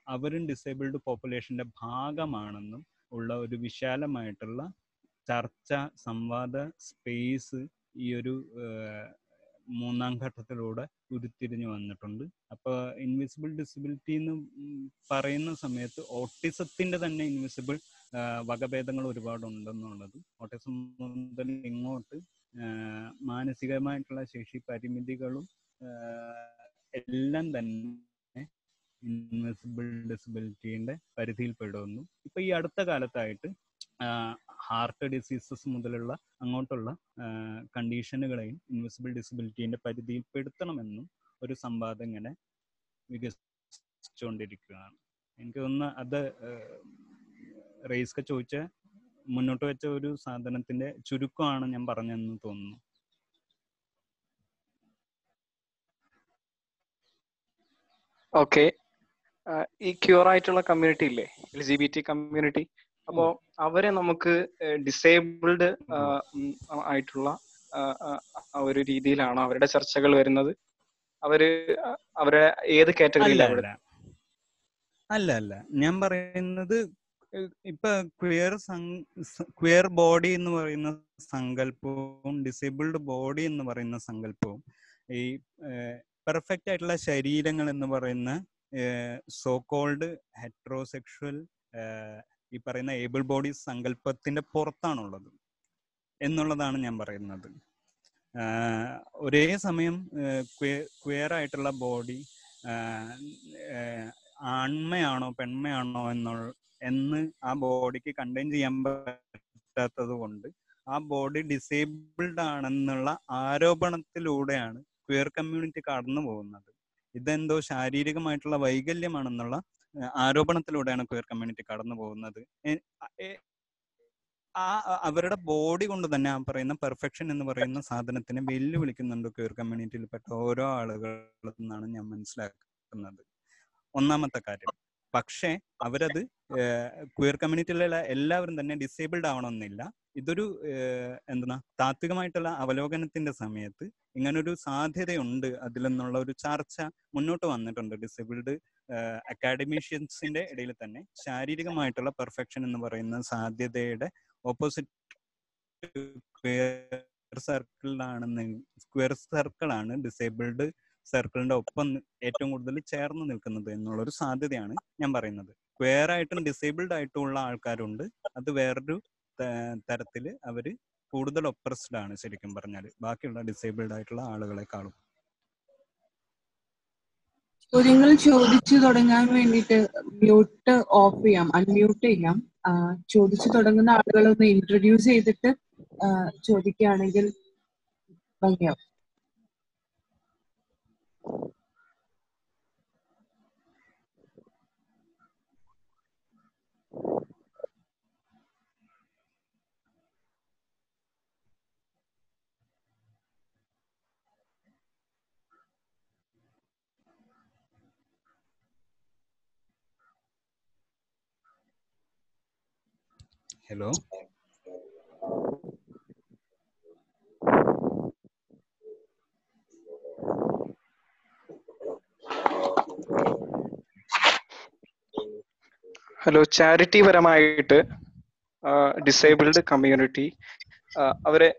അവരും ഡിസേബിൾഡ് പോപ്പുലേഷന്റെ ഭാഗമാണെന്നും ഉള്ള ഒരു വിശാലമായിട്ടുള്ള ചർച്ച സംവാദ സ്പേസ് ഈ ഒരു മൂന്നാം ഘട്ടത്തിലൂടെ ഉരുത്തിരിഞ്ഞു വന്നിട്ടുണ്ട്. അപ്പോൾ ഇൻവിസിബിൾ ഡിസബിലിറ്റി എന്ന് പറയുന്ന സമയത്ത് ഓട്ടിസത്തിന്റെ തന്നെ ഇൻവിസിബിൾ വകഭേദങ്ങൾ ഒരുപാട് ഉണ്ടെന്നുള്ളത് ഓട്ടിസം മുതൽ ഇങ്ങോട്ട് മാനസികമായിട്ടുള്ള ശേഷി പരിമിതികളും എല്ലാം തന്നെ ഇൻവിസിബിൾ ഡിസബിലിറ്റിന്റെ പരിധിയിൽ പെടുന്നു ഇപ്പൊ ഈ അടുത്ത കാലത്തായിട്ട് ഹാർട്ട് ഡിസീസസ് മുതലുള്ള അങ്ങോട്ടുള്ള കണ്ടീഷനുകളെയും ഇൻവിസിബിൾ ഡിസബിലിറ്റീന്റെ പരിധിയിൽ പെടുത്തണമെന്നും ഒരു സംവാദം ഇങ്ങനെ വികസിച്ചുകൊണ്ടിരിക്കുകയാണ്. എനിക്ക് തോന്നുന്നു അത് റേസ്ക ചോദിച്ച മുന്നോട്ട് വെച്ച ഒരു സാധനത്തിന്റെ ചുരുക്കമാണ് ഞാൻ പറഞ്ഞതെന്ന് തോന്നുന്നു. ഓക്കെ. ഈ ക്യൂർ ആയിട്ടുള്ള കമ്മ്യൂണിറ്റി ഇല്ലേ? L G B T community അപ്പോ അവരെ നമുക്ക് ഡിസേബിൾഡ് ആയിട്ടുള്ള ഒരു രീതിയിലാണോ അവരുടെ ചർച്ചകൾ വരുന്നത്. അവർ അവരെ ഏത് കാറ്റഗറിയിലാണ് അല്ല അല്ല. ഞാൻ പറയുന്നത് ഇപ്പൊ ക്വിയർ ക്വിയർ ബോഡി എന്ന് പറയുന്ന സങ്കല്പവും ഡിസേബിൾഡ് ബോഡി എന്ന് പറയുന്ന സങ്കല്പവും ഈ പെർഫെക്റ്റ് ആയിട്ടുള്ള ശരീരങ്ങൾ എന്ന് പറയുന്ന സോ കോൾഡ് ഹെട്രോസെക്ഷൽ ഈ പറയുന്ന ഏബിൾ ബോഡി സങ്കല്പത്തിന്റെ പുറത്താണുള്ളത് എന്നുള്ളതാണ് ഞാൻ പറയുന്നത്. ഒരേ സമയം ക്വിയർ ആയിട്ടുള്ള ബോഡി ആൺമയാണോ പെൺമയാണോ എന്നുള്ള എന്ന് ആ ബോഡിക്ക് കണ്ടെയ്ൻ ചെയ്യാൻ പറ്റാത്തത് കൊണ്ട് ആ ബോഡി ഡിസേബിൾഡ് ആണെന്നുള്ള ആരോപണത്തിലൂടെയാണ് ക്വിയർ കമ്മ്യൂണിറ്റി കടന്നു പോകുന്നത്. ഇതെന്തോ ശാരീരികമായിട്ടുള്ള വൈകല്യമാണെന്നുള്ള ആരോപണത്തിലൂടെയാണ് ക്വിയർ കമ്മ്യൂണിറ്റി കടന്നു പോകുന്നത്. ആ അവരുടെ ബോഡി കൊണ്ട് തന്നെ ആ പറയുന്ന പെർഫെക്ഷൻ എന്ന് പറയുന്ന സാധനത്തിനെ വെല്ലുവിളിക്കുന്നുണ്ട് ക്വിയർ കമ്മ്യൂണിറ്റിയിൽപ്പെട്ട ഓരോ ആളുകളിൽ എന്നാണ് ഞാൻ മനസ്സിലാക്കുന്നത്. ഒന്നാമത്തെ കാര്യം. പക്ഷേ അവരത് ക്വിയർ കമ്മ്യൂണിറ്റിയിലുള്ള എല്ലാവരും തന്നെ ഡിസേബിൾഡ് ആവണമെന്നില്ല. ഇതൊരു എന്താ താത്വികമായിട്ടുള്ള അവലോകനത്തിന്റെ സമയത്ത് ഇങ്ങനൊരു സാധ്യതയുണ്ട് അതിലെന്നുള്ള ഒരു ചർച്ച മുന്നോട്ട് വന്നിട്ടുണ്ട്. ഡിസേബിൾഡ് അക്കാഡമീഷ്യൻസിന്റെ ഇടയിൽ തന്നെ ശാരീരികമായിട്ടുള്ള പെർഫെക്ഷൻ എന്ന് പറയുന്ന സാധ്യതയുടെ ഓപ്പോസിറ്റ് സർക്കിളിലാണെന്ന് ക്വിയർ സർക്കിളാണ് ഡിസേബിൾഡ് സർക്കിളിന്റെ ഒപ്പം ഏറ്റവും കൂടുതൽ ചേർന്ന് നിൽക്കുന്നത് എന്നുള്ളൊരു സാധ്യതയാണ് ഞാൻ പറയുന്നത്. ക്വയർ ആയിട്ടും ഡിസേബിൾഡ് ആയിട്ടുള്ള ആൾക്കാരുണ്ട്. അത് വേറൊരു തരത്തിൽ അവർ കൂടുതൽ ഒപ്രസ്ഡ് ആണ് ശരിക്കും പറഞ്ഞാൽ ബാക്കിയുള്ള ഡിസേബിൾഡ് ആയിട്ടുള്ള ആളുകളെക്കാളും. ചോദ്യങ്ങൾ ചോദിച്ചു തുടങ്ങാൻ വേണ്ടിയിട്ട് മ്യൂട്ട് ഓഫ് ചെയ്യാം. അൺമ്യൂട്ട് ചെയ്യാം. ചോദിച്ചു തുടങ്ങുന്ന ആളുകളൊന്ന് ഇൻട്രൊഡ്യൂസ് ചെയ്തിട്ട് ചോദിക്കുകയാണെങ്കിൽ ഭംഗിയാവും. Hello. ഹലോ ചാരിറ്റി പരമായിട്ട് ഡിസേബിൾഡ് കമ്മ്യൂണിറ്റി അവരെ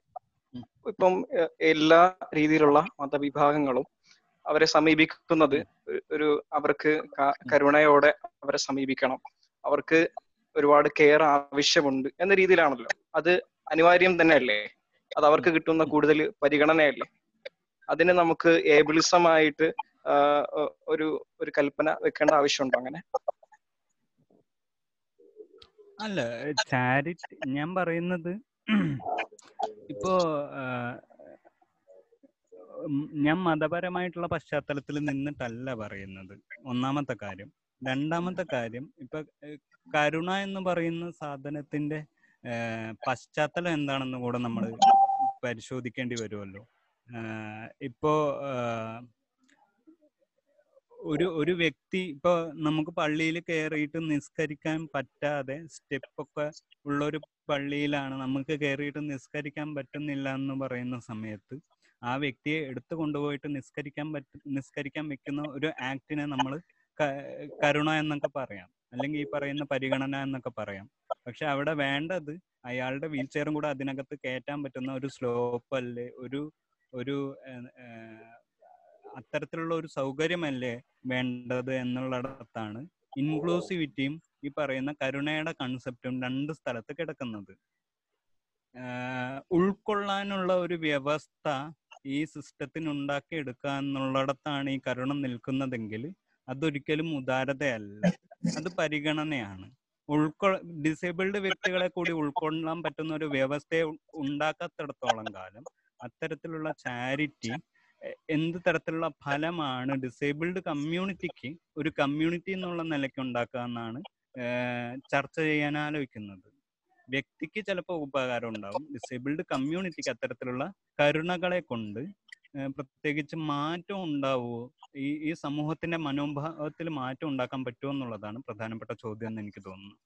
ഇപ്പം എല്ലാ രീതിയിലുള്ള മതവിഭാഗങ്ങളും അവരെ സമീപിക്കുന്നത് ഒരു- അവർക്ക് കരുണയോടെ അവരെ സമീപിക്കണം. അവർക്ക് ഒരുപാട് കെയർ ആവശ്യമുണ്ട് എന്ന രീതിയിലാണല്ലോ. അത് അനിവാര്യം തന്നെയല്ലേ? അത് അവർക്ക് കിട്ടുന്ന കൂടുതൽ പരിഗണനയല്ലേ? അതിന് നമുക്ക് ഏബിളിസമായിട്ട് ഒരു ഒരു കൽപ്പന വെക്കേണ്ട ആവശ്യമുണ്ടോ അങ്ങനെ? അല്ല ചാരിറ്റി ഞാൻ പറയുന്നത് ഇപ്പോ ഞാൻ മതപരമായിട്ടുള്ള പശ്ചാത്തലത്തിൽ നിന്നിട്ടല്ല പറയുന്നത്. ഒന്നാമത്തെ കാര്യം. രണ്ടാമത്തെ കാര്യം ഇപ്പൊ കരുണ എന്ന് പറയുന്ന സാധനത്തിന്റെ പശ്ചാത്തലം എന്താണെന്ന് കൂടെ നമ്മൾ പരിശോധിക്കേണ്ടി വരുമല്ലോ. ഇപ്പോ ഒരു ഒരു വ്യക്തി ഇപ്പൊ നമുക്ക് പള്ളിയിൽ കയറിയിട്ട് നിസ്കരിക്കാൻ പറ്റാതെ സ്റ്റെപ്പ് ഒക്കെ ഉള്ള ഒരു പള്ളിയിലാണ് നമുക്ക് കയറിയിട്ട് നിസ്കരിക്കാൻ പറ്റുന്നില്ല എന്ന് പറയുന്ന സമയത്ത് ആ വ്യക്തിയെ എടുത്തു കൊണ്ടുപോയിട്ട് നിസ്കരിക്കാൻ പറ്റ നിസ്കരിക്കാൻ വെക്കുന്ന ഒരു ആക്ടിനെ നമ്മൾ കരുണ എന്നൊക്കെ പറയാം. അല്ലെങ്കിൽ ഈ പറയുന്ന പരിഗണന എന്നൊക്കെ പറയാം. പക്ഷെ അവിടെ വേണ്ടത് അയാളുടെ വീൽ ചെയറും കൂടെ അതിനകത്ത് കയറ്റാൻ പറ്റുന്ന ഒരു സ്ലോപ്പ് അല്ലേ ഒരു ഒരു അത്തരത്തിലുള്ള ഒരു സൗകര്യമല്ലേ വേണ്ടത് എന്നുള്ളിടത്താണ് ഇൻക്ലൂസിവിറ്റിയും ഈ പറയുന്ന കരുണയുടെ കൺസെപ്റ്റും രണ്ട് സ്ഥലത്ത് കിടക്കുന്നത്. ഉൾക്കൊള്ളാനുള്ള ഒരു വ്യവസ്ഥ ഈ സിസ്റ്റത്തിന് ഉണ്ടാക്കിയെടുക്കുക എന്നുള്ളിടത്താണ് ഈ കരുണ നിൽക്കുന്നതെങ്കിൽ അതൊരിക്കലും ഉദാരതയല്ല. അത് പരിഗണനയാണ്. ഉൾക്കൊ ഡിസേബിൾഡ് വ്യക്തികളെ കൂടി ഉൾക്കൊള്ളാൻ പറ്റുന്ന ഒരു വ്യവസ്ഥയെ ഉണ്ടാക്കാത്തിടത്തോളം കാലം അത്തരത്തിലുള്ള ചാരിറ്റി എന്ത് തരത്തിലുള്ള ഫലമാണ് ഡിസേബിൾഡ് കമ്മ്യൂണിറ്റിക്ക് ഒരു കമ്മ്യൂണിറ്റി എന്നുള്ള നിലയ്ക്ക് ഉണ്ടാക്കുക എന്നാണ് ചർച്ച ചെയ്യാൻ ആലോചിക്കുന്നത്. വ്യക്തിക്ക് ചിലപ്പോൾ ഉപകാരം ഉണ്ടാവും. ഡിസേബിൾഡ് കമ്മ്യൂണിറ്റിക്ക് അത്തരത്തിലുള്ള കരുണകളെ കൊണ്ട് പ്രത്യേകിച്ച് മാറ്റം ഉണ്ടാവുമോ ഈ ഈ സമൂഹത്തിന്റെ മനോഭാവത്തിൽ മാറ്റം ഉണ്ടാക്കാൻ പറ്റുമോ എന്നുള്ളതാണ് പ്രധാനപ്പെട്ട ചോദ്യം എന്ന് എനിക്ക് തോന്നുന്നു.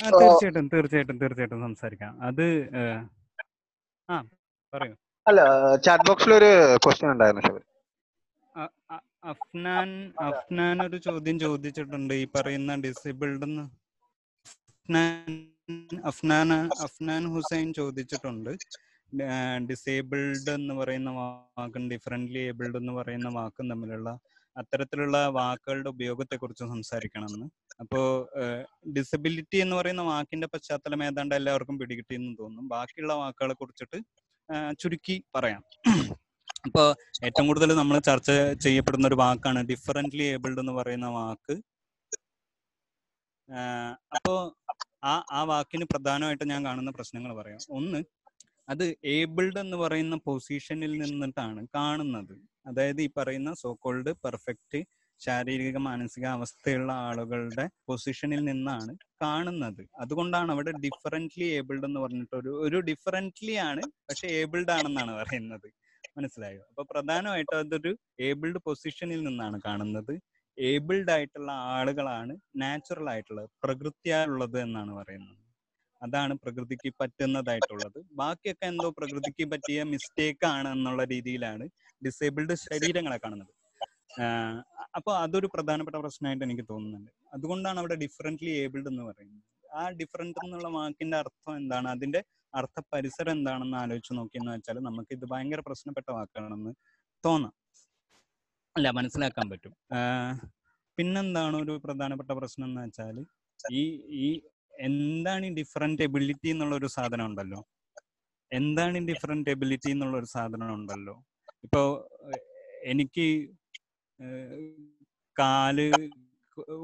തീർച്ചയായിട്ടും തീർച്ചയായിട്ടും തീർച്ചയായിട്ടും സംസാരിക്കാം. അത് ആ പറയൂ. അല്ല ചാറ്റ് ബോക്സിൽ ഒരു ക്വസ്റ്റ്യൻ ഉണ്ടായിരുന്നു ശബരി അഫ്നാൻ അഫ്നാൻ ഒരു ചോദ്യം ചോദിച്ചിട്ടുണ്ട്. ഈ പറയുന്ന ഡിസേബിൾഡ് എന്ന്. അഫ്നാൻ അഫ്നാൻ അഫ്നാൻ ഹുസൈൻ ചോദിച്ചിട്ടുണ്ട്. ഡിസേബിൾഡ് എന്ന് പറയുന്ന വാക്കും ഡിഫറെന്റ്ലി ഏബിൾഡ് എന്ന് പറയുന്ന വാക്കും തമ്മിലുള്ള അത്തരത്തിലുള്ള വാക്കുകളുടെ ഉപയോഗത്തെ കുറിച്ച് സംസാരിക്കണമെന്ന്. അപ്പോ ഡിസബിലിറ്റി എന്ന് പറയുന്ന വാക്കിന്റെ പശ്ചാത്തലം ഏതാണ്ട് എല്ലാവർക്കും പിടികിട്ടിയെന്ന് തോന്നും ബാക്കിയുള്ള വാക്കുകളെ കുറിച്ചിട്ട് ചുരുക്കി പറയാം. അപ്പോൾ ഏറ്റവും കൂടുതൽ നമ്മൾ ചർച്ച ചെയ്യപ്പെടുന്ന ഒരു വാക്കാണ് ഡിഫറന്റ്ലി ഏബിൾഡ് എന്ന് പറയുന്ന വാക്ക്. അപ്പോ ആ ആ വാക്കിന് പ്രധാനമായിട്ട് ഞാൻ കാണുന്ന പ്രശ്നങ്ങൾ പറയാം. ഒന്ന് അത് ഏബിൾഡ് എന്ന് പറയുന്ന പൊസിഷനിൽ നിന്നിട്ടാണ് കാണുന്നത്. അതായത് ഈ പറയുന്ന സോക്കോൾഡ് പെർഫെക്റ്റ് ശാരീരിക മാനസിക അവസ്ഥയുള്ള ആളുകളുടെ പൊസിഷനിൽ നിന്നാണ് കാണുന്നത്. അതുകൊണ്ടാണ് അവിടെ ഡിഫറെന്റ്ലി ഏബിൾഡ് എന്ന് പറഞ്ഞിട്ട് ഒരു ഒരു ഡിഫറെന്റ്ലി ആണ് പക്ഷെ ഏബിൾഡ് ആണെന്നാണ് പറയുന്നത്. മനസ്സിലായോ? അപ്പൊ പ്രധാനമായിട്ടും അതൊരു ഏബിൾഡ് പൊസിഷനിൽ നിന്നാണ് കാണുന്നത്. ഏബിൾഡ് ആയിട്ടുള്ള ആളുകളാണ് നാച്ചുറൽ ആയിട്ടുള്ളത് പ്രകൃതിയായുള്ളത് എന്നാണ് പറയുന്നത്. അതാണ് പ്രകൃതിക്ക് പറ്റുന്നതായിട്ടുള്ളത്. ബാക്കിയൊക്കെ എന്തോ പ്രകൃതിക്ക് പറ്റിയ മിസ്റ്റേക്ക് ആണ് എന്നുള്ള രീതിയിലാണ് ഡിസേബിൾഡ് ശരീരങ്ങളെ കാണുന്നത്. അപ്പോൾ അപ്പൊ അതൊരു പ്രധാനപ്പെട്ട പ്രശ്നമായിട്ട് എനിക്ക് തോന്നുന്നുണ്ട്. അതുകൊണ്ടാണ് അവിടെ ഡിഫറെന്റ്ലി ഏബിൾഡ് എന്ന് പറയുന്നത്. ആ ഡിഫറെന്റ് എന്നുള്ള വാക്കിന്റെ അർത്ഥം എന്താണ്? അതിന്റെ അർത്ഥ പരിസരം എന്താണെന്ന് ആലോചിച്ച് നോക്കിയെന്ന് വെച്ചാൽ നമുക്ക് ഇത് ഭയങ്കര പ്രശ്നപ്പെട്ട വാക്കാണെന്ന് തോന്നാം. അല്ല മനസ്സിലാക്കാൻ പറ്റും. പിന്നെന്താണ് ഒരു പ്രധാനപ്പെട്ട പ്രശ്നം എന്ന് വെച്ചാൽ ഈ ഈ എന്താണ് ഈ ഡിഫറെന്റ് എബിലിറ്റി എന്നുള്ള ഒരു സാധനം ഉണ്ടല്ലോ എന്താണ് ഈ ഡിഫറെന്റ് എബിലിറ്റി എന്നുള്ള ഒരു സാധനം ഉണ്ടല്ലോ ഇപ്പോ എനിക്ക് കാൽ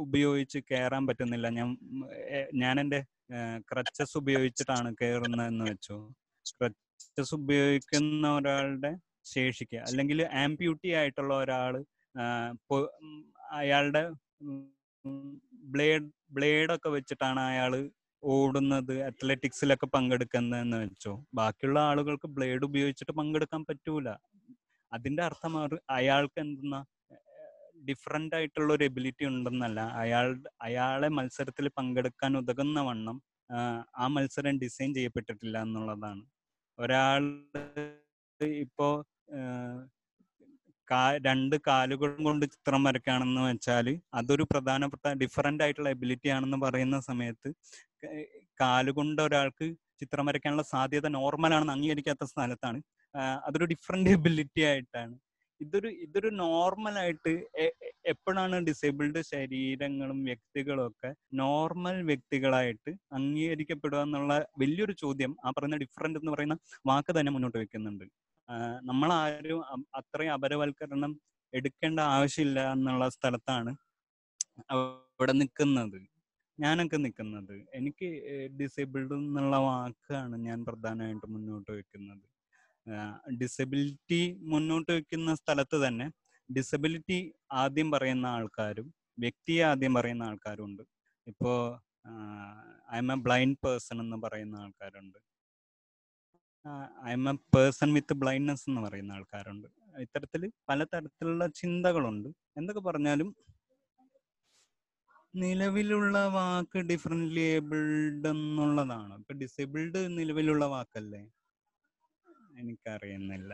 ഉപയോഗിച്ച് കയറാൻ പറ്റുന്നില്ല. ഞാൻ ഞാൻ എന്റെ ക്രച്ചസ് ഉപയോഗിച്ചിട്ടാണ് കയറുന്നത് എന്ന് വെച്ചു. ക്രച്ചസ് ഉപയോഗിക്കുന്ന ഒരാളുടെ ശേഷിക്ക് അല്ലെങ്കിൽ ആംപ്യൂട്ടി ആയിട്ടുള്ള ഉം അയാളുടെ ബ്ലേഡ് ബ്ലേഡൊക്കെ വെച്ചിട്ടാണ് അയാൾ ഓടുന്നത് അത്ലറ്റിക്സിലൊക്കെ പങ്കെടുക്കുന്നതെന്ന് വെച്ചോ. ബാക്കിയുള്ള ആളുകൾക്ക് ബ്ലേഡ് ഉപയോഗിച്ചിട്ട് പങ്കെടുക്കാൻ പറ്റൂല. അതിന്റെ അർത്ഥം അയാൾക്ക് എന്തെന്നാ ഡിഫറെന്റ് ആയിട്ടുള്ള ഒരു എബിലിറ്റി ഉണ്ടെന്നല്ല. അയാൾ അയാളെ മത്സരത്തിൽ പങ്കെടുക്കാൻ ഉതകുന്ന വണ്ണം ആ, മത്സരം ഡിസൈൻ ചെയ്യപ്പെട്ടിട്ടില്ല എന്നുള്ളതാണ്. ഒരാൾ ഇപ്പോ കാ- രണ്ട് കാലുകളും കൊണ്ട് ചിത്രം വരയ്ക്കുകയാണെന്ന് വെച്ചാൽ അതൊരു പ്രധാനപ്പെട്ട ഡിഫറെന്റ് ആയിട്ടുള്ള എബിലിറ്റി ആണെന്ന് പറയുന്ന സമയത്ത് കാലുകൊണ്ട് ഒരാൾക്ക് ചിത്രം വരയ്ക്കാനുള്ള സാധ്യത നോർമൽ ആണെന്ന് അംഗീകരിക്കാത്ത സ്ഥലത്താണ്. അതൊരു ഡിഫറെന്റ് എബിലിറ്റി ആയിട്ടാണ്. ഇതൊരു ഇതൊരു നോർമൽ ആയിട്ട് എപ്പോഴാണ് ഡിസേബിൾഡ് ശരീരങ്ങളും വ്യക്തികളും ഒക്കെ നോർമൽ വ്യക്തികളായിട്ട് അംഗീകരിക്കപ്പെടുക എന്നുള്ള വലിയൊരു ചോദ്യം ആ പറയുന്ന ഡിഫറെന്റ് എന്ന് പറയുന്ന വാക്ക് തന്നെ മുന്നോട്ട് വെക്കുന്നുണ്ട്. നമ്മൾ ആരും അത്രയും അപരവൽക്കരണം എടുക്കേണ്ട ആവശ്യമില്ല എന്നുള്ള സ്ഥലത്താണ് അവിടെ നിൽക്കുന്നത്. ഞാനൊക്കെ നിൽക്കുന്നത്. എനിക്ക് ഡിസേബിൾഡ് എന്നുള്ള വാക്കാണ് ഞാൻ പ്രധാനമായിട്ട് മുന്നോട്ട് വെക്കുന്നത് ഡിസബിലിറ്റി മുന്നോട്ട് വെക്കുന്ന സ്ഥലത്ത് തന്നെ ഡിസബിലിറ്റി ആദ്യം പറയുന്ന ആൾക്കാരും വ്യക്തിയെ ആദ്യം പറയുന്ന ആൾക്കാരും ഉണ്ട് ഇപ്പോ I'm a blind person എന്ന് പറയുന്ന ആൾക്കാരുണ്ട്. I'm a person with blindness എന്ന് പറയുന്ന ആൾക്കാരുണ്ട്. ഇത്തരത്തിൽ പലതരത്തിലുള്ള ചിന്തകളുണ്ട്. എന്തൊക്കെ പറഞ്ഞാലും നിലവിലുള്ള വാക്ക് ഡിഫറെന്റ്ലി ഏബിൾഡ് എന്നുള്ളതാണ്. ഇപ്പൊ ഡിസേബിൾഡ് നിലവിലുള്ള വാക്കല്ലേ? എനിക്കറിയുന്നില്ല.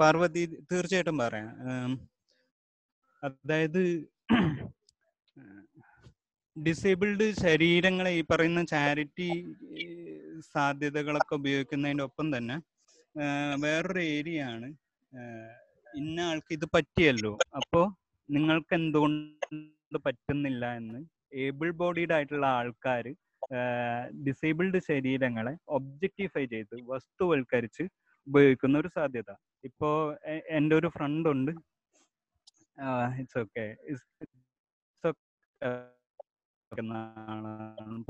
പാർവതി തീർച്ചയായിട്ടും പറയാം. അതായത് ഡിസേബിൾഡ് ശരീരങ്ങളെ ഈ പറയുന്ന ചാരിറ്റി സാധ്യതകളൊക്കെ ഉപയോഗിക്കുന്നതിന്റെ ഒപ്പം തന്നെ വേറൊരു ഏരിയ ആണ് ഇന്ന ആൾക്ക് ഇത് പറ്റിയല്ലോ അപ്പോ നിങ്ങൾക്ക് എന്തുകൊണ്ട് പറ്റുന്നില്ല എന്ന് ഏബിൾ ബോഡീഡ് ആയിട്ടുള്ള ആൾക്കാർ ഡിസേബിൾഡ് ശരീരങ്ങളെ ഒബ്ജക്റ്റിഫൈ ചെയ്ത് വസ്തുവൽക്കരിച്ച് ഉപയോഗിക്കുന്ന ഒരു സാധ്യത. ഇപ്പോ എന്റെ ഒരു ഫ്രണ്ട് ഉണ്ട്. It's okay.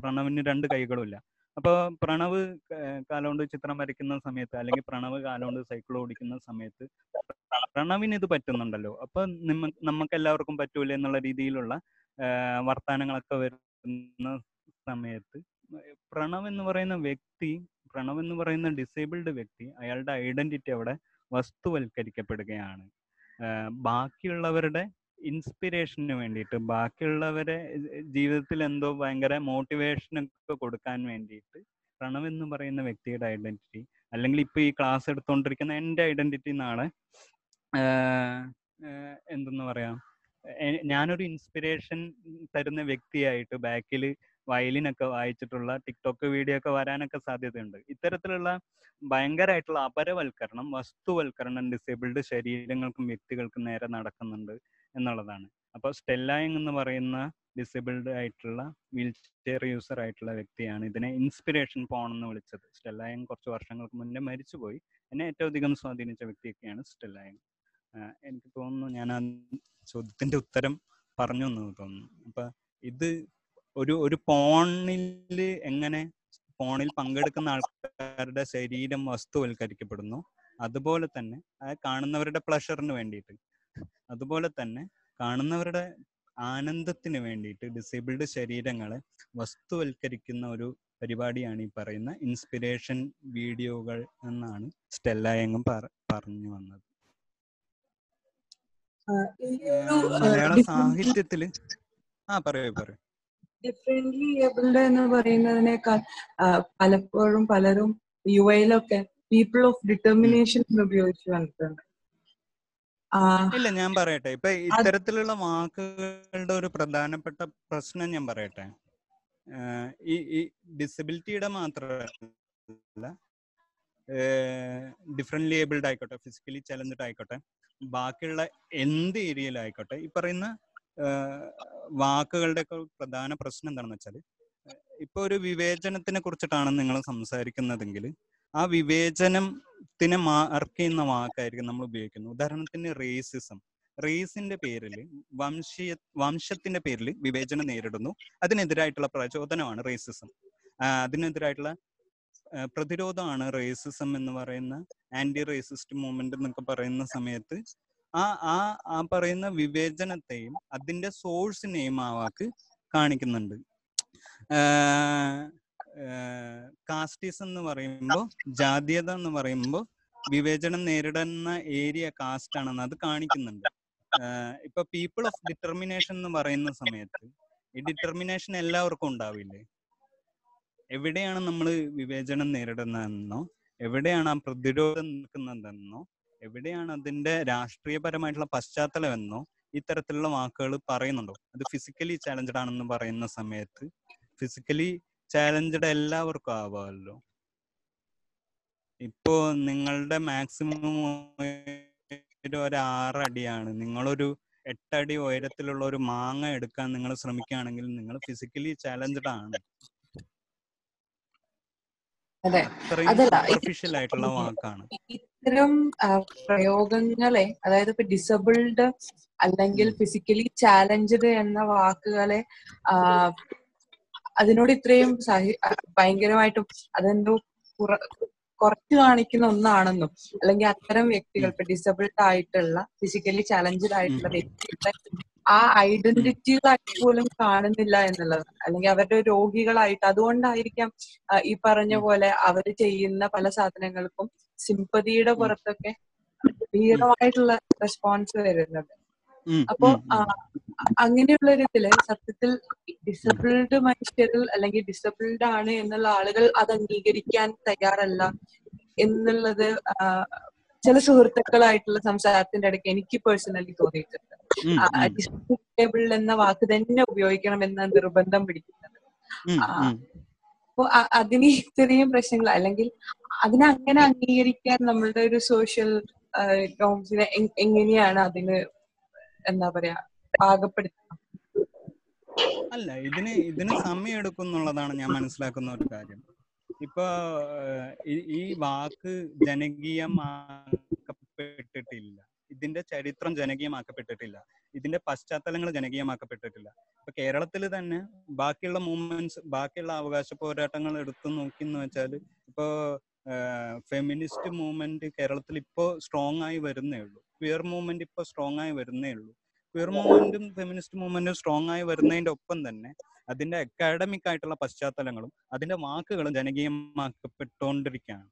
പ്രണവിന് രണ്ട് കൈകളുമില്ല. അപ്പൊ പ്രണവ് കാലുകൊണ്ട് ചിത്രം വരയ്ക്കുന്ന സമയത്ത് അല്ലെങ്കിൽ പ്രണവ് കാലുകൊണ്ട് സൈക്കിൾ ഓടിക്കുന്ന സമയത്ത് പ്രണവിന് ഇത് പറ്റുന്നുണ്ടല്ലോ. അപ്പൊ നമുക്ക് എല്ലാവർക്കും പറ്റൂല എന്നുള്ള രീതിയിലുള്ള വർത്തമാനങ്ങളൊക്കെ വരുന്ന സമയത്ത് പ്രണവ് എന്ന് പറയുന്ന വ്യക്തി പ്രണവ് എന്ന് പറയുന്ന ഡിസേബിൾഡ് വ്യക്തി അയാളുടെ ഐഡന്റിറ്റി അവിടെ വസ്തുവൽക്കരിക്കപ്പെടുകയാണ്. ബാക്കിയുള്ളവരുടെ ഇൻസ്പിറേഷന് വേണ്ടിയിട്ട് ബാക്കിയുള്ളവരെ ജീവിതത്തിൽ എന്തോ ഭയങ്കര മോട്ടിവേഷൻ ഒക്കെ കൊടുക്കാൻ വേണ്ടിയിട്ട് പ്രണവ് എന്ന് പറയുന്ന വ്യക്തിയുടെ ഐഡന്റിറ്റി അല്ലെങ്കിൽ ഇപ്പൊ ഈ ക്ലാസ് എടുത്തുകൊണ്ടിരിക്കുന്ന എന്റെ ഐഡന്റിറ്റി ആഹ് എന്തെന്ന് പറയാം ഞാനൊരു ഇൻസ്പിറേഷൻ തരുന്ന വ്യക്തിയായിട്ട് ബാക്കിൽ വയലിനൊക്കെ വായിച്ചിട്ടുള്ള ടിക്ടോക്ക് വീഡിയോ ഒക്കെ വരാനൊക്കെ സാധ്യതയുണ്ട്. ഇത്തരത്തിലുള്ള ഭയങ്കരമായിട്ടുള്ള അപരവൽക്കരണം വസ്തുവൽക്കരണം ഡിസേബിൾഡ് ശരീരങ്ങൾക്കും വ്യക്തികൾക്കും നേരെ നടക്കുന്നുണ്ട് എന്നുള്ളതാണ്. അപ്പോൾ സ്റ്റെല്ലായിങ് എന്ന് പറയുന്ന ഡിസേബിൾഡ് ആയിട്ടുള്ള വീൽ ചെയർ യൂസർ ആയിട്ടുള്ള വ്യക്തിയാണ് ഇതിനെ ഇൻസ്പിറേഷൻ പോണെന്ന് വിളിച്ചത്. സ്റ്റെല്ലായങ് കുറച്ച് വർഷങ്ങൾക്ക് മുന്നേ മരിച്ചുപോയി. എന്നെ ഏറ്റവും അധികം സ്വാധീനിച്ച വ്യക്തിയൊക്കെയാണ് സ്റ്റെല്ലായങ് എനിക്ക് തോന്നുന്നു ഞാൻ ആ ചോദ്യത്തിന്റെ ഉത്തരം പറഞ്ഞു എന്ന് തോന്നുന്നു. അപ്പൊ ഇത് ഒരു ഒരു പോണിൽ എങ്ങനെ ഫോണിൽ പങ്കെടുക്കുന്ന ആൾക്കാരുടെ ശരീരം വസ്തുവൽക്കരിക്കപ്പെടുന്നു. അതുപോലെ തന്നെ അത് കാണുന്നവരുടെ പ്ലഷറിന് വേണ്ടിയിട്ട്. അതുപോലെ തന്നെ കാണുന്നവരുടെ ആനന്ദത്തിന് വേണ്ടിയിട്ട് ഡിസേബിൾഡ് ശരീരങ്ങളെ വസ്തുവൽക്കരിക്കുന്ന ഒരു പരിപാടിയാണ് ഈ പറയുന്ന ഇൻസ്പിരേഷൻ വീഡിയോകൾ എന്നാണ് സ്റ്റെല്ലായങ്ങും പറഞ്ഞു വന്നത്. മലയാള സാഹിത്യത്തിൽ ആ പറയൂ പറയൂ. ഡിഫറെന്റ്ലി ഏബിൾഡ് എന്ന് പറയുന്നതിനേക്കാൾ പലപ്പോഴും പലരും യു ഐയിലൊക്കെ പീപ്പിൾ ഓഫ് ഡിറ്റർമിനേഷൻ ഉപയോഗിച്ച് വന്നിട്ടുണ്ട്. ഇല്ല ഞാൻ പറയട്ടെ. ഇപ്പൊ ഇത്തരത്തിലുള്ള വാക്കുകളുടെ ഒരു പ്രധാനപ്പെട്ട പ്രശ്നം ഞാൻ പറയട്ടെ. ഈ ഈ ഡിസബിലിറ്റിയുടെ മാത്രമല്ല ഡിഫറെന്റ്ലി ഏബിൾഡ് ആയിക്കോട്ടെ ഫിസിക്കലി ചലഞ്ചഡ് ആയിക്കോട്ടെ ബാക്കിയുള്ള എന്ത് ഏരിയയിലായിക്കോട്ടെ ഈ പറയുന്ന വാക്കുകളുടെ ഒക്കെ പ്രധാന പ്രശ്നം എന്താണെന്ന് വെച്ചാൽ ഇപ്പൊ ഒരു വിവേചനത്തിനെ കുറിച്ചിട്ടാണ് നിങ്ങൾ സംസാരിക്കുന്നതെങ്കിൽ ആ വിവേചനത്തിനെ മാർക്ക് ചെയ്യുന്ന വാക്കായിരിക്കും നമ്മൾ ഉപയോഗിക്കുന്നത്. ഉദാഹരണത്തിന് റേസിസം റേസിന്റെ പേരിൽ വംശീയ വംശത്തിന്റെ പേരിൽ വിവേചനം നേരിടുന്നു. അതിനെതിരായിട്ടുള്ള പ്രചോദനമാണ് റേസിസം അതിനെതിരായിട്ടുള്ള പ്രതിരോധമാണ് റേസിസം എന്ന് പറയുന്ന ആന്റി റേസിസ്റ്റ് മൂവ്മെന്റ് എന്നൊക്കെ പറയുന്ന സമയത്ത് ആ ആ ആ പറയുന്ന വിവേചനത്തെയും അതിന്റെ സോഴ്സിനെയും ആ വാക്ക് കാണിക്കുന്നുണ്ട്. കാസ്റ്റിസ് എന്ന് പറയുമ്പോൾ ജാതീയത എന്ന് പറയുമ്പോൾ വിവേചനം നേരിടുന്ന ഏരിയ കാസ്റ്റ് ആണെന്ന് അത് കാണിക്കുന്നുണ്ട്. ഇപ്പൊ പീപ്പിൾ ഓഫ് ഡിറ്റർമിനേഷൻ എന്ന് പറയുന്ന സമയത്ത് ഈ ഡിറ്റർമിനേഷൻ എല്ലാവർക്കും ഉണ്ടാവില്ലേ? എവിടെയാണ് നമ്മൾ വിവേചനം നേരിടുന്നതെന്നോ എവിടെയാണ് ആ പ്രതിരോധം നിൽക്കുന്നതെന്നോ എവിടെയാണ് അതിന്റെ രാഷ്ട്രീയപരമായിട്ടുള്ള പശ്ചാത്തലം എന്നോ ഇത്തരത്തിലുള്ള വാക്കുകൾ പറയുന്നുണ്ടോ? അത് ഫിസിക്കലി ചാലഞ്ചഡ് ആണെന്ന് പറയുന്ന സമയത്ത് ഫിസിക്കലി ചാലഞ്ചഡ് എല്ലാവർക്കും ആവാമല്ലോ. ഇപ്പോ നിങ്ങളുടെ മാക്സിമം ഒരു ആറടിയാണ് നിങ്ങളൊരു എട്ടടി ഉയരത്തിലുള്ള ഒരു മാങ്ങ എടുക്കാൻ നിങ്ങൾ ശ്രമിക്കുകയാണെങ്കിൽ നിങ്ങൾ ഫിസിക്കലി ചാലഞ്ചഡ് ആണ്. അതെ അതല്ല ആയിട്ടുള്ള വാക്കാണ് ഇത്തരം പ്രയോഗങ്ങളെ അതായത് ഇപ്പൊ ഡിസബിൾഡ് അല്ലെങ്കിൽ ഫിസിക്കലി ചാലഞ്ച്ഡ് എന്ന വാക്കുകളെ അതിനോട് ഇത്രയും സഹി ഭയങ്കരമായിട്ടും അതെന്തോ കുറ- കുറച്ച് കാണിക്കുന്ന ഒന്നാണെന്നും അല്ലെങ്കിൽ അത്തരം വ്യക്തികൾ. ഇപ്പൊ ഡിസബിൾഡ് ആയിട്ടുള്ള ഫിസിക്കലി ചാലഞ്ച്ഡ് ആയിട്ടുള്ള ഉം. ആ ഐഡന്റിറ്റികളായിട്ട് പോലും കാണുന്നില്ല എന്നുള്ളത്. അല്ലെങ്കിൽ അവരുടെ രോഗികളായിട്ട് അതുകൊണ്ടായിരിക്കാം ഈ പറഞ്ഞ പോലെ അവർ ചെയ്യുന്ന പല സാധനങ്ങൾക്കും സിമ്പതിയുടെ പുറത്തൊക്കെ ഭീകരമായിട്ടുള്ള റെസ്പോൺസ് വരുന്നത്. അപ്പൊ അങ്ങനെയുള്ള ഒരു ഇതിൽ സത്യത്തിൽ ഡിസബിൾഡ് മനുഷ്യരിൽ അല്ലെങ്കിൽ ഡിസബിൾഡ് ആണ് എന്നുള്ള ആളുകൾ അത് അംഗീകരിക്കാൻ തയ്യാറല്ല എന്നുള്ളത് ചില സുഹൃത്തുക്കളായിട്ടുള്ള സംസാരത്തിന്റെ ഇടയ്ക്ക് എനിക്ക് പേഴ്സണലി തോന്നിയിട്ടുണ്ട്. ഉം, എന്ന വാക്ക് തന്നെ ഉപയോഗിക്കണം എന്ന നിർബന്ധം പിടിക്കുന്നത്. അപ്പൊ അതിന് ഇത്രയും പ്രശ്നങ്ങൾ അല്ലെങ്കിൽ അതിനെ അങ്ങനെ അംഗീകരിക്കാൻ നമ്മളുടെ ഒരു സോഷ്യൽ നോംസിനെ എങ്ങനെയാണ് അതിന് എന്താ പറയാ പാകപ്പെടുത്തുന്നത്? അല്ല ഇതിന് ഇതിന് സമയം എടുക്കും എന്നുള്ളതാണ് ഞാൻ മനസ്സിലാക്കുന്ന ഒരു കാര്യം. ഇപ്പൊ ഈ- വാക്ക് ജനകീയമാക്കപ്പെട്ടിട്ടില്ല. ഇതിന്റെ ചരിത്രം ജനകീയമാക്കപ്പെട്ടിട്ടില്ല. ഇതിന്റെ പശ്ചാത്തലങ്ങൾ ജനകീയമാക്കപ്പെട്ടിട്ടില്ല. ഇപ്പൊ കേരളത്തിൽ തന്നെ ബാക്കിയുള്ള മൂവ്മെന്റ്സ് ബാക്കിയുള്ള അവകാശ പോരാട്ടങ്ങൾ എടുത്തു നോക്കി എന്ന് വെച്ചാൽ ഇപ്പോ ഫെമിനിസ്റ്റ് മൂവ്മെന്റ് കേരളത്തിൽ ഇപ്പോ സ്ട്രോങ് ആയി വരുന്നേ ഉള്ളൂ. ക്വിയർ മൂവ്മെന്റ് ഇപ്പോ സ്ട്രോങ് ആയി വരുന്നേ ഉള്ളൂ. ക്വിയർ മൂവ്മെന്റും ഫെമിനിസ്റ്റ് മൂവ്മെന്റും സ്ട്രോങ് ആയി വരുന്നതിന്റെ ഒപ്പം തന്നെ അതിന്റെ അക്കാഡമിക് ആയിട്ടുള്ള പശ്ചാത്തലങ്ങളും അതിന്റെ വാക്കുകളും ജനകീയമാക്കപ്പെട്ടുകൊണ്ടിരിക്കുകയാണ്.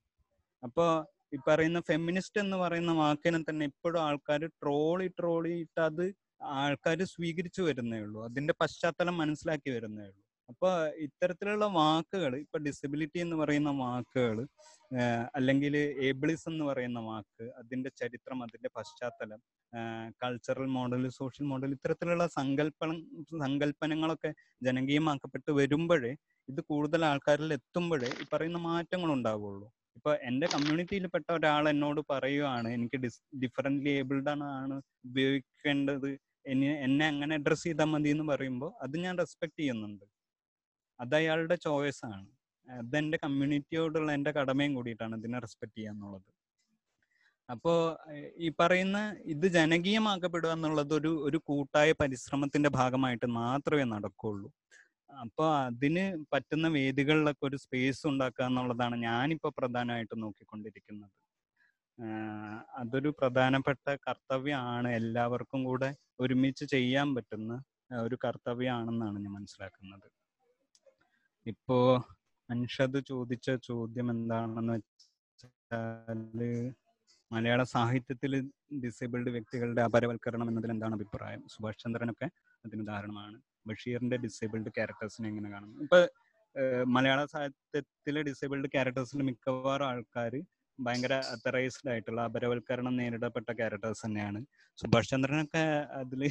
അപ്പോ ഈ പറയുന്ന ഫെമിനിസ്റ്റ് എന്ന് പറയുന്ന വാക്കിനെ തന്നെ ഇപ്പോഴും ആൾക്കാർ ട്രോളി ട്രോളിയിട്ട് അത് ആൾക്കാർ സ്വീകരിച്ചു വരുന്നേ ഉള്ളൂ. അതിന്റെ പശ്ചാത്തലം മനസ്സിലാക്കി വരുന്നേ ഉള്ളൂ. അപ്പൊ ഇത്തരത്തിലുള്ള വാക്കുകൾ ഇപ്പൊ ഡിസബിലിറ്റി എന്ന് പറയുന്ന വാക്കുകൾ അല്ലെങ്കിൽ ഏബിളിസ് എന്ന് പറയുന്ന വാക്ക് അതിന്റെ ചരിത്രം അതിന്റെ പശ്ചാത്തലം കൾച്ചറൽ മോഡൽ സോഷ്യൽ മോഡൽ ഇത്തരത്തിലുള്ള സങ്കല്പ സങ്കല്പനങ്ങളൊക്കെ ജനകീയമാക്കപ്പെട്ട് വരുമ്പോഴേ ഇത് കൂടുതൽ ആൾക്കാരിൽ എത്തുമ്പോഴേ ഈ പറയുന്ന മാറ്റങ്ങൾ ഉണ്ടാവുള്ളൂ. ഇപ്പൊ എന്റെ കമ്മ്യൂണിറ്റിയിൽപ്പെട്ട ഒരാൾ എന്നോട് പറയുവാണ് എനിക്ക് ഡിസ് ഡിഫറെന്റ്ലി ഏബിൾഡ് ആണ് ഉപയോഗിക്കേണ്ടത്. എന്നെ എന്നെ അങ്ങനെ ചെയ്താൽ മതി എന്ന് പറയുമ്പോൾ അത് ഞാൻ റെസ്പെക്ട് ചെയ്യുന്നുണ്ട്. അത് അയാളുടെ ചോയ്സ് ആണ്. അതെന്റെ കമ്മ്യൂണിറ്റിയോടുള്ള എന്റെ കടമയും കൂടിയിട്ടാണ് ഇതിനെ റെസ്പെക്ട് ചെയ്യുക എന്നുള്ളത്. അപ്പോ ഈ പറയുന്ന ഇത് ജനകീയമാക്കപ്പെടുക എന്നുള്ളത് ഒരു ഒരു കൂട്ടായ പരിശ്രമത്തിന്റെ ഭാഗമായിട്ട് മാത്രമേ നടക്കുള്ളൂ അപ്പൊ അതിന് പറ്റുന്ന വേദികളിലൊക്കെ ഒരു സ്പേസ് ഉണ്ടാക്കുക എന്നുള്ളതാണ് ഞാനിപ്പോ പ്രധാനമായിട്ട് നോക്കിക്കൊണ്ടിരിക്കുന്നത്. അതൊരു പ്രധാനപ്പെട്ട കർത്തവ്യമാണ്. എല്ലാവർക്കും കൂടെ ഒരുമിച്ച് ചെയ്യാൻ പറ്റുന്ന ഒരു കർത്തവ്യമാണെന്നാണ് ഞാൻ മനസ്സിലാക്കുന്നത്. ഇപ്പോ അൻഷദ് ചോദിച്ച ചോദ്യം എന്താണെന്ന് വെച്ചാൽ മലയാള സാഹിത്യത്തിൽ ഡിസേബിൾഡ് വ്യക്തികളുടെ അപരവൽക്കരണം എന്നതിൽ എന്താണ് അഭിപ്രായം? സുഭാഷ് ചന്ദ്രനൊക്കെ അതിന് ഉദാഹരണമാണ്. ബഷീറിന്റെ ഡിസേബിൾഡ് ക്യാരക്ടേഴ്സിനെ എങ്ങനെ കാണുന്നു? ഇപ്പൊ മലയാള സാഹിത്യത്തിലെ ഡിസേബിൾഡ് ക്യാരക്ടേഴ്സിൽ മിക്കവാറും ആൾക്കാർ ഭയങ്കര അത്തറൈസ്ഡ് ആയിട്ടുള്ള അപരവൽക്കരണം നേരിടപ്പെട്ട ക്യാരക്ടേഴ്സ് തന്നെയാണ്. സുഭാഷ് ചന്ദ്രനൊക്കെ അതിൽ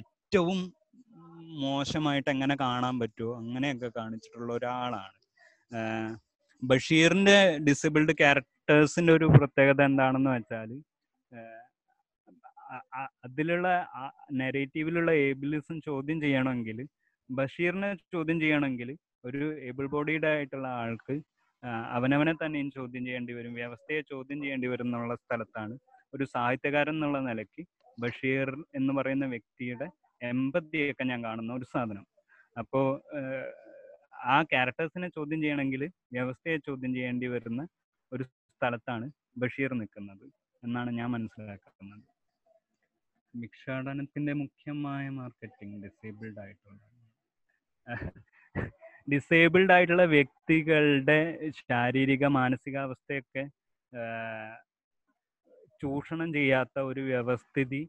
ഏറ്റവും മോശമായിട്ട് എങ്ങനെ കാണാൻ പറ്റുമോ അങ്ങനെയൊക്കെ കാണിച്ചിട്ടുള്ള ഒരാളാണ്. ബഷീറിന്റെ ഡിസബിൾഡ് ക്യാരക്ടേഴ്സിന്റെ ഒരു പ്രത്യേകത എന്താണെന്ന് വെച്ചാൽ അതിലുള്ള നെറേറ്റീവിലുള്ള ഏബിലിസം ചോദ്യം ചെയ്യണമെങ്കിൽ ബഷീറിനെ ചോദ്യം ചെയ്യണമെങ്കിൽ ഒരു ഏബിൾ ബോഡീഡ് ആയിട്ടുള്ള ആൾക്ക് അവനവനെ തന്നെയും ചോദ്യം ചെയ്യേണ്ടി വരും. വ്യവസ്ഥയെ ചോദ്യം ചെയ്യേണ്ടി വരും എന്നുള്ള സ്ഥലത്താണ് ഒരു സാഹിത്യകാരൻ എന്നുള്ള നിലയ്ക്ക് ബഷീർ എന്ന് പറയുന്ന വ്യക്തിയുടെ എമ്പത്തിയൊക്കെ ഞാൻ കാണുന്ന ഒരു സാധനം. അപ്പോ ആ ക്യാരക്ടേഴ്സിനെ ചോദ്യം ചെയ്യണമെങ്കിൽ വ്യവസ്ഥയെ ചോദ്യം ചെയ്യേണ്ടി വരുന്ന ഒരു സ്ഥലത്താണ് ബഷീർ നിൽക്കുന്നത് എന്നാണ് ഞാൻ മനസ്സിലാക്കുന്നത്. ഭിക്ഷാടനത്തിന്റെ മുഖ്യമായ മാർക്കറ്റിംഗ് ഡിസേബിൾഡ് ആയിട്ടുള്ള ഡിസേബിൾഡ് ആയിട്ടുള്ള വ്യക്തികളുടെ ശാരീരിക മാനസികാവസ്ഥയൊക്കെ ചൂഷണം ചെയ്യാത്ത ഒരു വ്യവസ്ഥിതി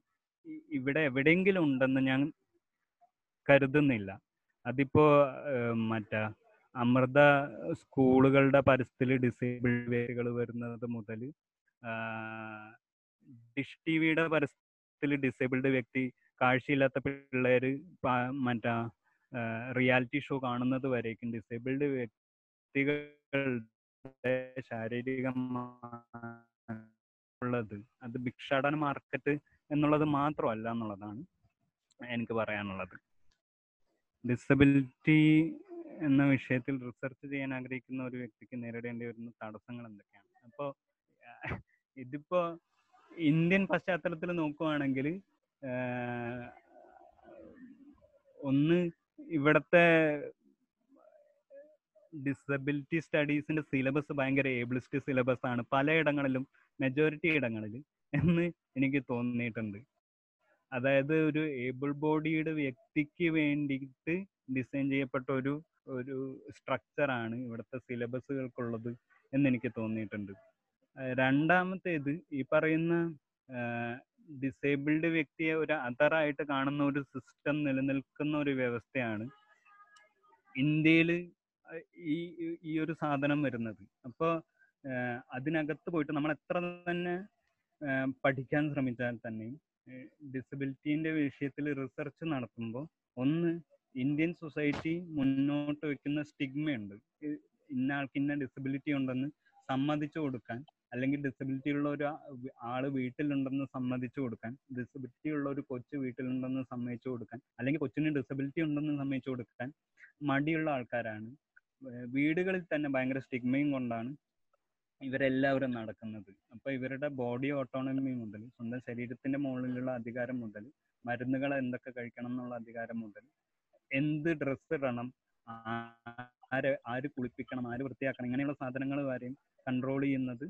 ഇവിടെ എവിടെയെങ്കിലും ഉണ്ടെന്ന് ഞാൻ കരുതുന്നില്ല. അതിപ്പോ മറ്റേ അമൃത സ്കൂളുകളുടെ പരിസ്ഥിതി ഡിസേബിൾ വ്യക്തികൾ വരുന്നത് മുതൽ ഡിഷ് ടി വിയുടെ പരിസ്ഥിതി ഡിസേബിൾഡ് വ്യക്തി കാഴ്ചയില്ലാത്ത പിള്ളേര് മറ്റാ റിയാലിറ്റി ഷോ കാണുന്നത് വരേക്കും. ഡിസേബിൾഡ് വ്യക്തികളുടെ ശാരീരികമുള്ളത് അത് ഭിക്ഷാടന മാർക്കറ്റ് എന്നുള്ളത് മാത്രമല്ല എന്നുള്ളതാണ് എനിക്ക് പറയാനുള്ളത്. ഡിസബിലിറ്റി എന്ന വിഷയത്തിൽ റിസർച്ച് ചെയ്യാൻ ആഗ്രഹിക്കുന്ന ഒരു വ്യക്തിക്ക് നേരിടേണ്ടി വരുന്ന തടസ്സങ്ങൾ എന്തൊക്കെയാണ്? അപ്പോൾ ഇതിപ്പോ ഇന്ത്യൻ പശ്ചാത്തലത്തിൽ നോക്കുവാണെങ്കിൽ ഒന്ന് ഇവിടത്തെ ഡിസബിലിറ്റി സ്റ്റഡീസിന്റെ സിലബസ് ഭയങ്കര ഏബിളിസ്റ്റ് സിലബസ് ആണ്. പലയിടങ്ങളിലും മെജോറിറ്റി ഇടങ്ങളിൽ എന്ന് എനിക്ക് തോന്നിയിട്ടുണ്ട്. അതായത് ഒരു ഏബിൾ ബോഡിയുടെ വ്യക്തിക്ക് വേണ്ടിയിട്ട് ഡിസൈൻ ചെയ്യപ്പെട്ട ഒരു ഒരു സ്ട്രക്ചർ ആണ് ഇവിടുത്തെ സിലബസുകൾക്കുള്ളത് എന്ന് എനിക്ക് തോന്നിയിട്ടുണ്ട്. രണ്ടാമത്തേത് ഈ പറയുന്ന ഡിസേബിൾഡ് വ്യക്തിയെ ഒരു അതറായിട്ട് കാണുന്ന ഒരു സിസ്റ്റം നിലനിൽക്കുന്ന ഒരു വ്യവസ്ഥയാണ് ഇന്ത്യയിൽ ഈ- ഈ ഒരു സാധനം വരുന്നത്. അപ്പോൾ അതിനകത്ത് പോയിട്ട് നമ്മൾ എത്ര തന്നെ പഠിക്കാൻ ശ്രമിച്ചാൽ തന്നെയും ഡിസബിലിറ്റീന്റെ വിഷയത്തിൽ റിസർച്ച് നടത്തുമ്പോൾ ഒന്ന് ഇന്ത്യൻ സൊസൈറ്റി മുന്നോട്ട് വെക്കുന്ന സ്റ്റിഗ്മയുണ്ട് ഇന്ന ആൾക്ക് ഇന്ന ഡിസബിലിറ്റി ഉണ്ടെന്ന് സമ്മതിച്ചു കൊടുക്കാൻ അല്ലെങ്കിൽ ഡിസബിലിറ്റി ഉള്ള ഒരു ആൾ വീട്ടിലുണ്ടെന്ന് സമ്മതിച്ചു കൊടുക്കാൻ ഡിസബിലിറ്റി ഉള്ള ഒരു കൊച്ചു വീട്ടിലുണ്ടെന്ന് സമ്മതിച്ചു കൊടുക്കാൻ അല്ലെങ്കിൽ കൊച്ചിന് ഡിസബിലിറ്റി ഉണ്ടെന്ന് സമ്മതിച്ചു കൊടുക്കാൻ മടിയുള്ള ആൾക്കാരാണ്. വീടുകളിൽ തന്നെ ഭയങ്കര സ്റ്റിഗ്മയും കൊണ്ടാണ് ഇവരെല്ലാവരും നടക്കുന്നത്. അപ്പൊ ഇവരുടെ ബോഡി ഓട്ടോണമി മുതൽ സ്വന്തം ശരീരത്തിന്റെ മുകളിലുള്ള അധികാരം മുതൽ മരുന്നുകൾ എന്തൊക്കെ കഴിക്കണം എന്നുള്ള അധികാരം മുതൽ എന്ത് ഡ്രസ്സ് ഇടണം ആര് ആര് കുളിപ്പിക്കണം ആര് വൃത്തിയാക്കണം ഇങ്ങനെയുള്ള സാധനങ്ങൾ വരെയും കൺട്രോൾ ചെയ്യുന്നത്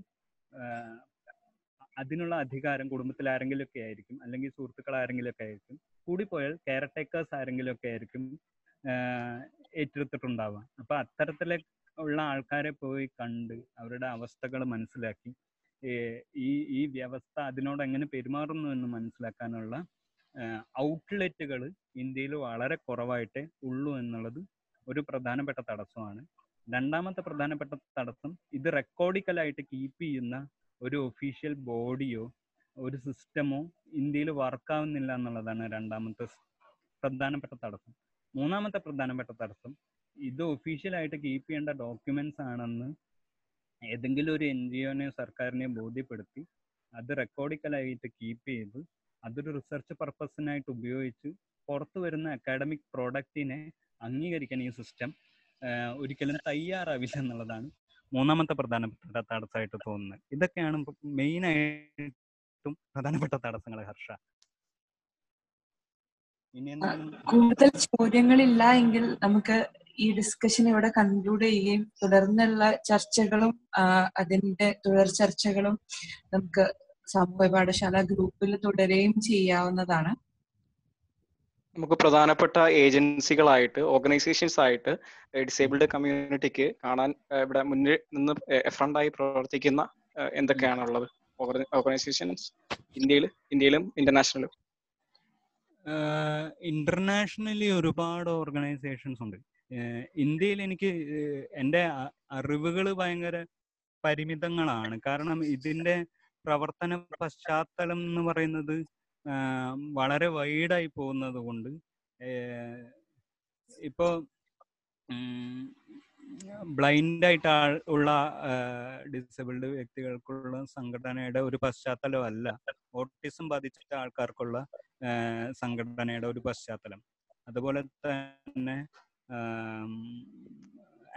അതിനുള്ള അധികാരം കുടുംബത്തിൽ ആരെങ്കിലും ഒക്കെ ആയിരിക്കും അല്ലെങ്കിൽ സുഹൃത്തുക്കൾ ആരെങ്കിലും ഒക്കെ ആയിരിക്കും. കൂടിപ്പോയാൽ കെയർ ടേക്കേഴ്സ് ആരെങ്കിലും ഒക്കെ ആയിരിക്കും ഏറ്റെടുത്തിട്ടുണ്ടാവുക. അപ്പൊ അത്തരത്തിലെ ഉള്ള ആൾക്കാരെ പോയി കണ്ട് അവരുടെ അവസ്ഥകൾ മനസ്സിലാക്കി. ഈ ഈ വ്യവസ്ഥ അതിനോട് എങ്ങനെ പെരുമാറുന്നു എന്ന് മനസ്സിലാക്കാനുള്ള ഔട്ട്ലെറ്റുകൾ ഇന്ത്യയിൽ വളരെ കുറവായിട്ടേ ഉള്ളൂ എന്നുള്ളത് ഒരു പ്രധാനപ്പെട്ട തടസ്സമാണ്. രണ്ടാമത്തെ പ്രധാനപ്പെട്ട തടസ്സം ഇത് റെക്കോർഡിക്കലായിട്ട് കീപ്പ് ചെയ്യുന്ന ഒരു ഒഫീഷ്യൽ ബോഡിയോ ഒരു സിസ്റ്റമോ ഇന്ത്യയിൽ വർക്കാവുന്നില്ല എന്നുള്ളതാണ് രണ്ടാമത്തെ പ്രധാനപ്പെട്ട തടസ്സം. മൂന്നാമത്തെ പ്രധാനപ്പെട്ട തടസ്സം ഇത് ഒഫീഷ്യലായിട്ട് കീപ്പ് ചെയ്യേണ്ട ഡോക്യുമെന്റ്സ് ആണെന്ന് ഏതെങ്കിലും ഒരു എൻ ജി ഒനെയോ സർക്കാരിനെയോ ബോധ്യപ്പെടുത്തി അത് റെക്കോർഡിക്കലായിട്ട് കീപ്പ് ചെയ്ത് അതൊരു റിസർച്ച് പർപ്പസിനായിട്ട് ഉപയോഗിച്ച് പുറത്തു വരുന്ന അക്കാഡമിക് പ്രോഡക്റ്റിനെ അംഗീകരിക്കാൻ ഈ സിസ്റ്റം ഒരിക്കലും തയ്യാറാവില്ല എന്നുള്ളതാണ് മൂന്നാമത്തെ പ്രധാനപ്പെട്ട തടസ്സമായിട്ട് തോന്നുന്നത്. ഇതൊക്കെയാണ് മെയിൻ ആയിട്ടും പ്രധാനപ്പെട്ട തടസ്സങ്ങൾ ഹർഷ. കൂടുതൽ ചോദ്യങ്ങളില്ല എങ്കിൽ നമുക്ക് ഈ ഡിസ്കഷൻ ഇവിടെ കൺക്ലൂഡ് ചെയ്യുകയും തുടർന്നുള്ള ചർച്ചകളും അതിന്റെ തുടർ ചർച്ചകളും നമുക്ക് സാമൂഹ്യ പാഠശാല ഗ്രൂപ്പിൽ തുടരുകയും ചെയ്യാവുന്നതാണ്. നമുക്ക് പ്രധാനപ്പെട്ട ഏജൻസികളായിട്ട് ഓർഗനൈസേഷൻസ് ആയിട്ട് ഡിസേബിൾഡ് കമ്മ്യൂണിറ്റിക്ക് കാണാൻ ഇവിടെ മുന്നിൽ നിന്ന് ഫ്രണ്ടായി പ്രവർത്തിക്കുന്ന എന്തൊക്കെയാണുള്ളത്? ഓർഗനൈസേഷൻസ് ഇന്ത്യയിൽ ഇന്ത്യയിലും ഇന്റർനാഷണലും ഇന്റർനാഷണലി ഒരുപാട് ഓർഗനൈസേഷൻസ് ഉണ്ട്. ഇന്ത്യയിൽ എനിക്ക് എന്റെ അറിവുകൾ ഭയങ്കര പരിമിതങ്ങളാണ്. കാരണം ഇതിന്റെ പ്രവർത്തന പശ്ചാത്തലം എന്ന് പറയുന്നത് വളരെ വൈഡായി പോകുന്നത് കൊണ്ട് ഇപ്പോ ബ്ലൈൻഡ് ആയിട്ട് ഉള്ള ഡിസബിൾഡ് വ്യക്തികൾക്കുള്ള സംഘടനയുടെ ഒരു പശ്ചാത്തലം അല്ല. ഓട്ടിസം ബാധിച്ചിട്ട ആൾക്കാർക്കുള്ള സംഘടനയുടെ ഒരു പശ്ചാത്തലം. അതുപോലെ തന്നെ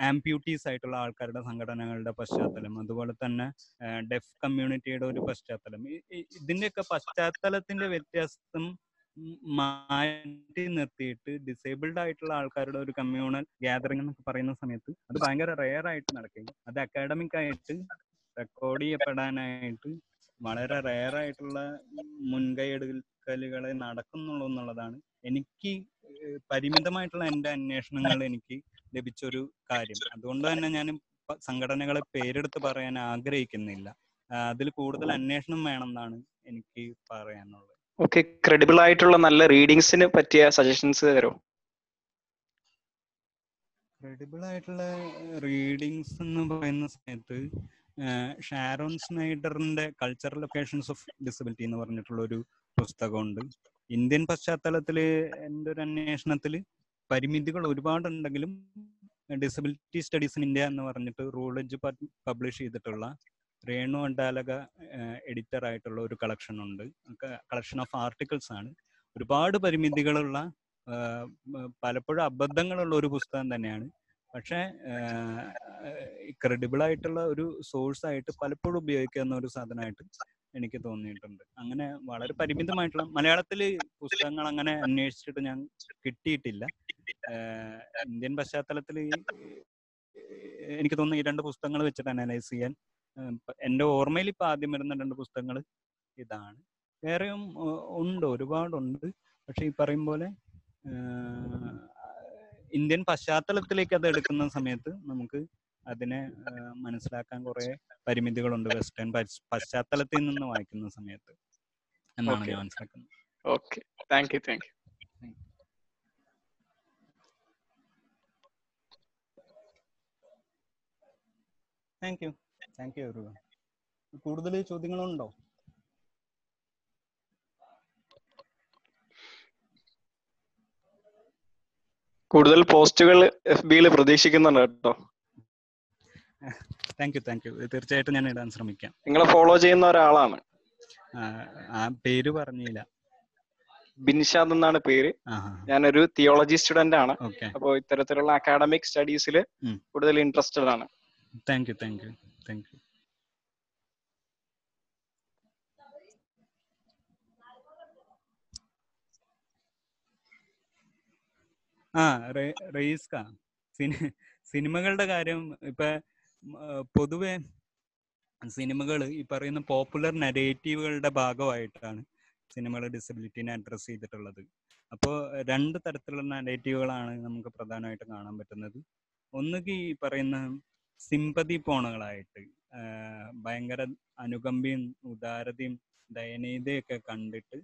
ആംപ്യൂട്ടീസ് ആയിട്ടുള്ള ആൾക്കാരുടെ സംഘടനകളുടെ പശ്ചാത്തലം അതുപോലെ തന്നെ ഡെഫ് കമ്മ്യൂണിറ്റിയുടെ ഒരു പശ്ചാത്തലം. ഇതിന്റെയൊക്കെ പശ്ചാത്തലത്തിന്റെ വ്യത്യാസം മാറ്റി നിർത്തിയിട്ട് ഡിസേബിൾഡ് ആയിട്ടുള്ള ആൾക്കാരുടെ ഒരു കമ്മ്യൂണൽ ഗ്യാതറിംഗ് എന്നൊക്കെ പറയുന്ന സമയത്ത് അത് ഭയങ്കര റെയർ ആയിട്ട് നടക്കുകയും അത് അക്കാഡമിക് ആയിട്ട് റെക്കോർഡ് ചെയ്യപ്പെടാനായിട്ട് വളരെ റെയർ ആയിട്ടുള്ള മുൻകൈ എടുക്കലുകളെ നടക്കുന്നുള്ളൂ എന്നുള്ളതാണ് എനിക്ക് പരിമിതമായിട്ടുള്ള എന്റെ അന്വേഷണങ്ങൾ എനിക്ക് ലഭിച്ച ഒരു കാര്യം. അതുകൊണ്ട് തന്നെ ഞാൻ സംഘടനകളെ പേരെടുത്ത് പറയാൻ ആഗ്രഹിക്കുന്നില്ല. അതിൽ കൂടുതൽ അന്വേഷണം വേണമെന്നാണ് എനിക്ക് പറയാനുള്ളത്. ഓക്കെ ക്രെഡിബിൾ ആയിട്ടുള്ള നല്ല റീഡിങ്സിന് പറ്റിയ സജഷൻസ് തരുമോ ക്രെഡിബിൾ ആയിട്ടുള്ള റീഡിങ്സ് എന്ന് പറയുന്ന സമയത്ത് ഷാരോൺ സ്നൈഡറിന്റെ കൾച്ചറൽ ലൊക്കേഷൻസ് ഓഫ് ഡിസബിലിറ്റി എന്ന് പറഞ്ഞിട്ടുള്ള ഒരു പുസ്തകമുണ്ട്. ഇന്ത്യൻ പശ്ചാത്തലത്തിൽ എന്റെ ഒരു അന്വേഷണത്തിൽ പരിമിതികൾ ഒരുപാടുണ്ടെങ്കിലും ഡിസബിലിറ്റി സ്റ്റഡീസ് ഇൻ ഇന്ത്യ എന്ന് പറഞ്ഞിട്ട് റൂളേജ് പബ്ലിഷ് ചെയ്തിട്ടുള്ള രേണു അണ്ടാലക എഡിറ്റർ ആയിട്ടുള്ള ഒരു കളക്ഷൻ ഉണ്ട് കളക്ഷൻ ഓഫ് ആർട്ടിക്കിൾസ് ആണ്. ഒരുപാട് പരിമിതികളുള്ള പലപ്പോഴും അബദ്ധങ്ങളുള്ള ഒരു പുസ്തകം തന്നെയാണ്. പക്ഷേ ക്രെഡിബിൾ ആയിട്ടുള്ള ഒരു സോഴ്സ് ആയിട്ട് പലപ്പോഴും ഉപയോഗിക്കുന്ന ഒരു സാധനമായിട്ട് എനിക്ക് തോന്നിയിട്ടുണ്ട്. അങ്ങനെ വളരെ പരിമിതമായിട്ടുള്ള മലയാളത്തിൽ പുസ്തകങ്ങൾ അങ്ങനെ അന്വേഷിച്ചിട്ട് ഞാൻ കിട്ടിയിട്ടില്ല. ഇന്ത്യൻ പശ്ചാത്തലത്തിൽ എനിക്ക് തോന്നുന്നു ഈ രണ്ട് പുസ്തകങ്ങൾ വെച്ചിട്ട് അനലൈസ് ചെയ്യാൻ എന്റെ എന്റെ ഓർമ്മയിൽ ഇപ്പൊ ആദ്യം വരുന്ന രണ്ട് പുസ്തകങ്ങൾ ഇതാണ്. വേറെയും ഉണ്ട് ഒരുപാടുണ്ട്. പക്ഷെ ഈ പറയും പോലെ ഇന്ത്യൻ പശ്ചാത്തലത്തിലേക്ക് അത് എടുക്കുന്ന സമയത്ത് നമുക്ക് അതിനെ മനസ്സിലാക്കാൻ കുറെ പരിമിതികളുണ്ട് വെസ്റ്റേൺ പശ്ചാത്തലത്തിൽ നിന്ന് വായിക്കുന്ന സമയത്ത് എന്നാണ് ഞാൻ മനസ്സിലാക്കുന്നത്. Okay. Thank you thank you. Thank you. Thank you കൂടുതൽ ചോദ്യങ്ങളുണ്ടോ? കൂടുതൽ പോസ്റ്റുകൾ എഫ് ബിയിൽ പ്രതീക്ഷിക്കുന്നുണ്ട് കേട്ടോ. താങ്ക് യു താങ്ക് യു തീർച്ചയായിട്ടും ഞാൻ ഇടാൻ ശ്രമിക്കാം. നിങ്ങളെ ഫോളോ ചെയ്യുന്ന ഒരാളാണ്. ആ പേര് പറഞ്ഞില്ല. ബിൻഷാദ് എന്നാണ് പേര്. ഞാനൊരു തിയോളജി സ്റ്റുഡന്റ് ആണ്. അപ്പോ അപ്പോൾ ഇത്തരത്തിലുള്ള അക്കാഡമിക് സ്റ്റഡീസിൽ. കൂടുതൽ ഇൻട്രസ്റ്റഡ് ആണ്. Thank you thank you thank you ആ റേസ്ക. സിനി സിനിമകളുടെ കാര്യം ഇപ്പൊ പൊതുവെ സിനിമകൾ ഈ പറയുന്ന പോപ്പുലർ നരേറ്റീവുകളുടെ ഭാഗമായിട്ടാണ് സിനിമകൾ ഡിസബിലിറ്റിനെ അഡ്രസ്സ് ചെയ്തിട്ടുള്ളത്. അപ്പോൾ രണ്ട് തരത്തിലുള്ള നരേറ്റീവുകളാണ് നമുക്ക് പ്രധാനമായിട്ട് കാണാൻ പറ്റുന്നത്. ഒന്നുകിൽ ഈ പറയുന്ന സിമ്പതി പോണുകളായിട്ട് ഭയങ്കര അനുകമ്പയും ഉദാരതയും ദയനീയതയൊക്കെ കണ്ടിട്ട്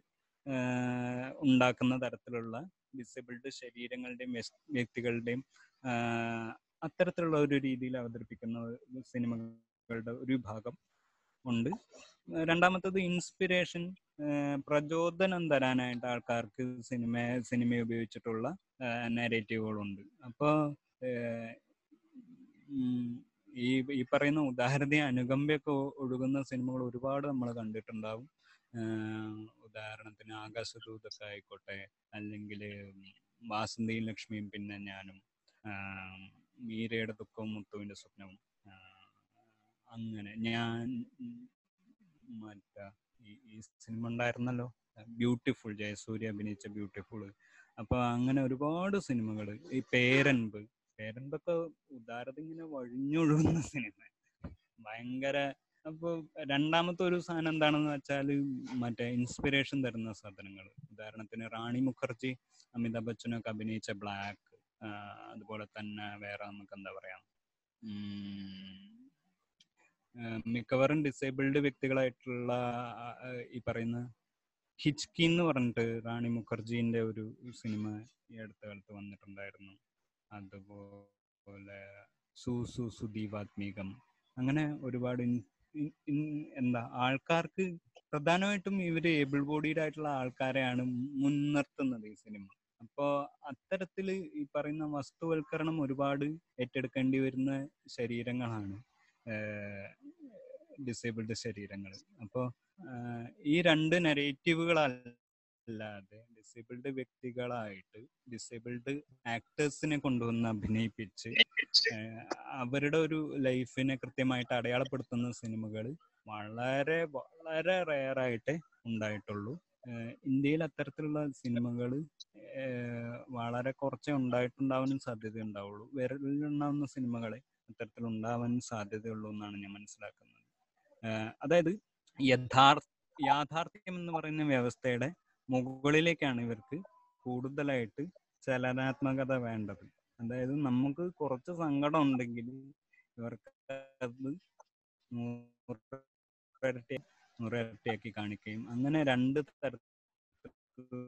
ഉണ്ടാക്കുന്ന തരത്തിലുള്ള ഡിസബിൾഡ് ശരീരങ്ങളുടെയും വ്യക്തികളുടെയും അത്തരത്തിലുള്ള ഒരു രീതിയിൽ അവതരിപ്പിക്കുന്ന സിനിമകളുടെ ഒരു ഭാഗം ഉണ്ട്. രണ്ടാമത്തത് ഇൻസ്പിരേഷൻ പ്രചോദനം തരാനായിട്ട് ആൾക്കാർക്ക് സിനിമ സിനിമ ഉപയോഗിച്ചിട്ടുള്ള നാരേറ്റീവുകളുണ്ട് അപ്പോൾ ഈ ഈ പറയുന്ന ഉദാഹരണ അനുകമ്പയൊക്കെ ഒഴുകുന്ന സിനിമകൾ ഒരുപാട് നമ്മൾ കണ്ടിട്ടുണ്ടാവും. ഉദാഹരണത്തിന് ആകാശദൂതൊക്കെ ആയിക്കോട്ടെ അല്ലെങ്കിൽ വാസന്തിയും ലക്ഷ്മിയും പിന്നെ ഞാനും. മീരയുടെ ദുഃഖവും മുത്തുവിന്റെ സ്വപ്നവും. അങ്ങനെ ഞാൻ മറ്റാ ഈ സിനിമ ഉണ്ടായിരുന്നല്ലോ ബ്യൂട്ടിഫുൾ ജയസൂര്യ അഭിനയിച്ച ബ്യൂട്ടിഫുൾ അപ്പൊ അങ്ങനെ ഒരുപാട് സിനിമകൾ ഈ പേരൻപ് പേരൻപൊക്കെ ഉദാരത ഇങ്ങനെ വഴിഞ്ഞൊഴുകുന്ന സിനിമ. ഭയങ്കര അപ്പൊ രണ്ടാമത്തെ ഒരു സാധനം എന്താണെന്ന് വെച്ചാൽ മറ്റേ ഇൻസ്പിറേഷൻ തരുന്ന സാധനങ്ങൾ ഉദാഹരണത്തിന് റാണി മുഖർജി അമിതാഭ് ബച്ചനൊക്കെ അഭിനയിച്ച ബ്ലാക്ക് അതുപോലെ തന്നെ വേറെ നമുക്ക് എന്താ പറയാ? മിക്കവാറും ഡിസേബിൾഡ് വ്യക്തികളായിട്ടുള്ള ഈ പറയുന്ന ഹിച്ച്കി എന്ന് പറഞ്ഞിട്ട് റാണി മുഖർജീന്റെ ഒരു സിനിമ ഈ അടുത്ത കാലത്ത് വന്നിട്ടുണ്ടായിരുന്നു. അതുപോലെ സൂ സു സുദീപാത്മീകം അങ്ങനെ ഒരുപാട് എന്താ ആൾക്കാർക്ക് പ്രധാനമായിട്ടും ഇവർ ഏബിൾ ബോഡീഡ് ആയിട്ടുള്ള ആൾക്കാരെയാണ് മുൻനിർത്തുന്നത് ഈ സിനിമ. അപ്പോ അത്തരത്തിൽ ഈ പറയുന്ന വസ്തുവൽക്കരണം ഒരുപാട് ഏറ്റെടുക്കേണ്ടി വരുന്ന ശരീരങ്ങളാണ് ഡിസേബിൾഡ് ശരീരങ്ങൾ അപ്പോൾ ഈ രണ്ട് നെറേറ്റീവുകളല്ലാതെ ഡിസേബിൾഡ് വ്യക്തികളായിട്ട് ഡിസേബിൾഡ് ആക്ടേഴ്സിനെ കൊണ്ടുവന്ന് അഭിനയിപ്പിച്ച് അവരുടെ ഒരു ലൈഫിനെ കൃത്യമായിട്ട് അടയാളപ്പെടുത്തുന്ന സിനിമകൾ വളരെ വളരെ റെയർ ആയിട്ടേ ഉണ്ടായിട്ടുള്ളൂ. ഇന്ത്യയിൽ അത്തരത്തിലുള്ള സിനിമകൾ വളരെ കുറച്ചേ ഉണ്ടായിട്ടുണ്ടാവാനും സാധ്യത ഉണ്ടാവുള്ളൂ വിരലിലുണ്ടാവുന്ന സിനിമകളെ അത്തരത്തിൽ ഉണ്ടാവാൻ സാധ്യതയുള്ളൂ എന്നാണ് ഞാൻ മനസ്സിലാക്കുന്നത്. അതായത് യഥാർത്ഥ യാഥാർത്ഥ്യം എന്ന് പറയുന്ന വ്യവസ്ഥയുടെ മുകളിലേക്കാണ് ഇവർക്ക് കൂടുതലായിട്ട് ചലനാത്മകത വേണ്ടത്. അതായത് നമുക്ക് കുറച്ച് സങ്കടം ഉണ്ടെങ്കിൽ ഇവർക്ക് അത് നൂറിരട്ടി നൂറിരട്ടിയാക്കി കാണിക്കുകയും അങ്ങനെ രണ്ട് തരത്തിലുള്ള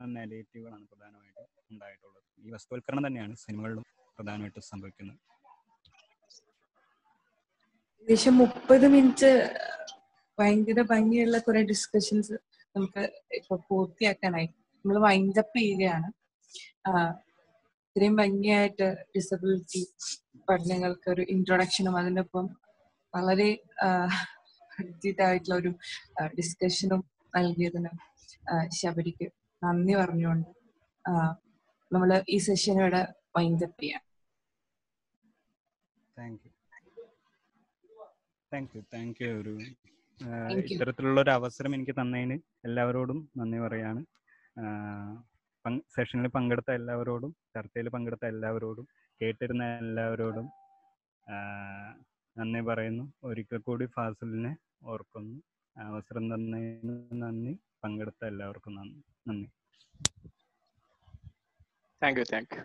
നെഗറ്റീവുകളാണ് പ്രധാനമായിട്ട് ഉണ്ടായിട്ടുള്ളത്. ഈ വസ്തുവൽക്കരണം തന്നെയാണ് സിനിമകളിലും പ്രധാനമായിട്ട് സംഭവിക്കുന്നത്. ഏകദേശം മുപ്പത് മിനിറ്റ് ഭയങ്കര ഭംഗിയുള്ള കുറെ ഡിസ്കഷൻസ് നമുക്ക് ഇപ്പൊ പൂർത്തിയാക്കാനായി നമ്മൾ വൈൻഡപ്പ് ചെയ്യുകയാണ്. ഇത്രയും ഭംഗിയായിട്ട് ഡിസബിലിറ്റി പഠനങ്ങൾക്ക് ഒരു ഇൻട്രൊഡക്ഷനും അതിനൊപ്പം വളരെ ആയിട്ടുള്ള ഒരു ഡിസ്കഷനും നൽകിയതിന് ശബരിക്ക് നന്ദി പറഞ്ഞുകൊണ്ട് നമ്മൾ ഈ സെഷൻ ഇവിടെ വൈൻഡപ്പ് ചെയ്യാം. Thank you thank you thank you ഒരു ആഹ് Thank you. ഇത്തരത്തിലുള്ള ഒരു അവസരം എനിക്ക് തന്നതിന് എല്ലാവരോടും നന്ദി പറയാണ്. സെഷനിൽ പങ്കെടുത്ത എല്ലാവരോടും ചർച്ചയിൽ പങ്കെടുത്ത എല്ലാവരോടും കേട്ടിരുന്ന എല്ലാവരോടും നന്ദി പറയുന്നു. ഒരിക്കൽ കൂടി ഫാസിലിനെ ഓർക്കുന്നു. അവസരം തന്നതിന് നന്ദി. പങ്കെടുത്ത എല്ലാവർക്കും നന്ദി. നന്ദി. Thank you thank U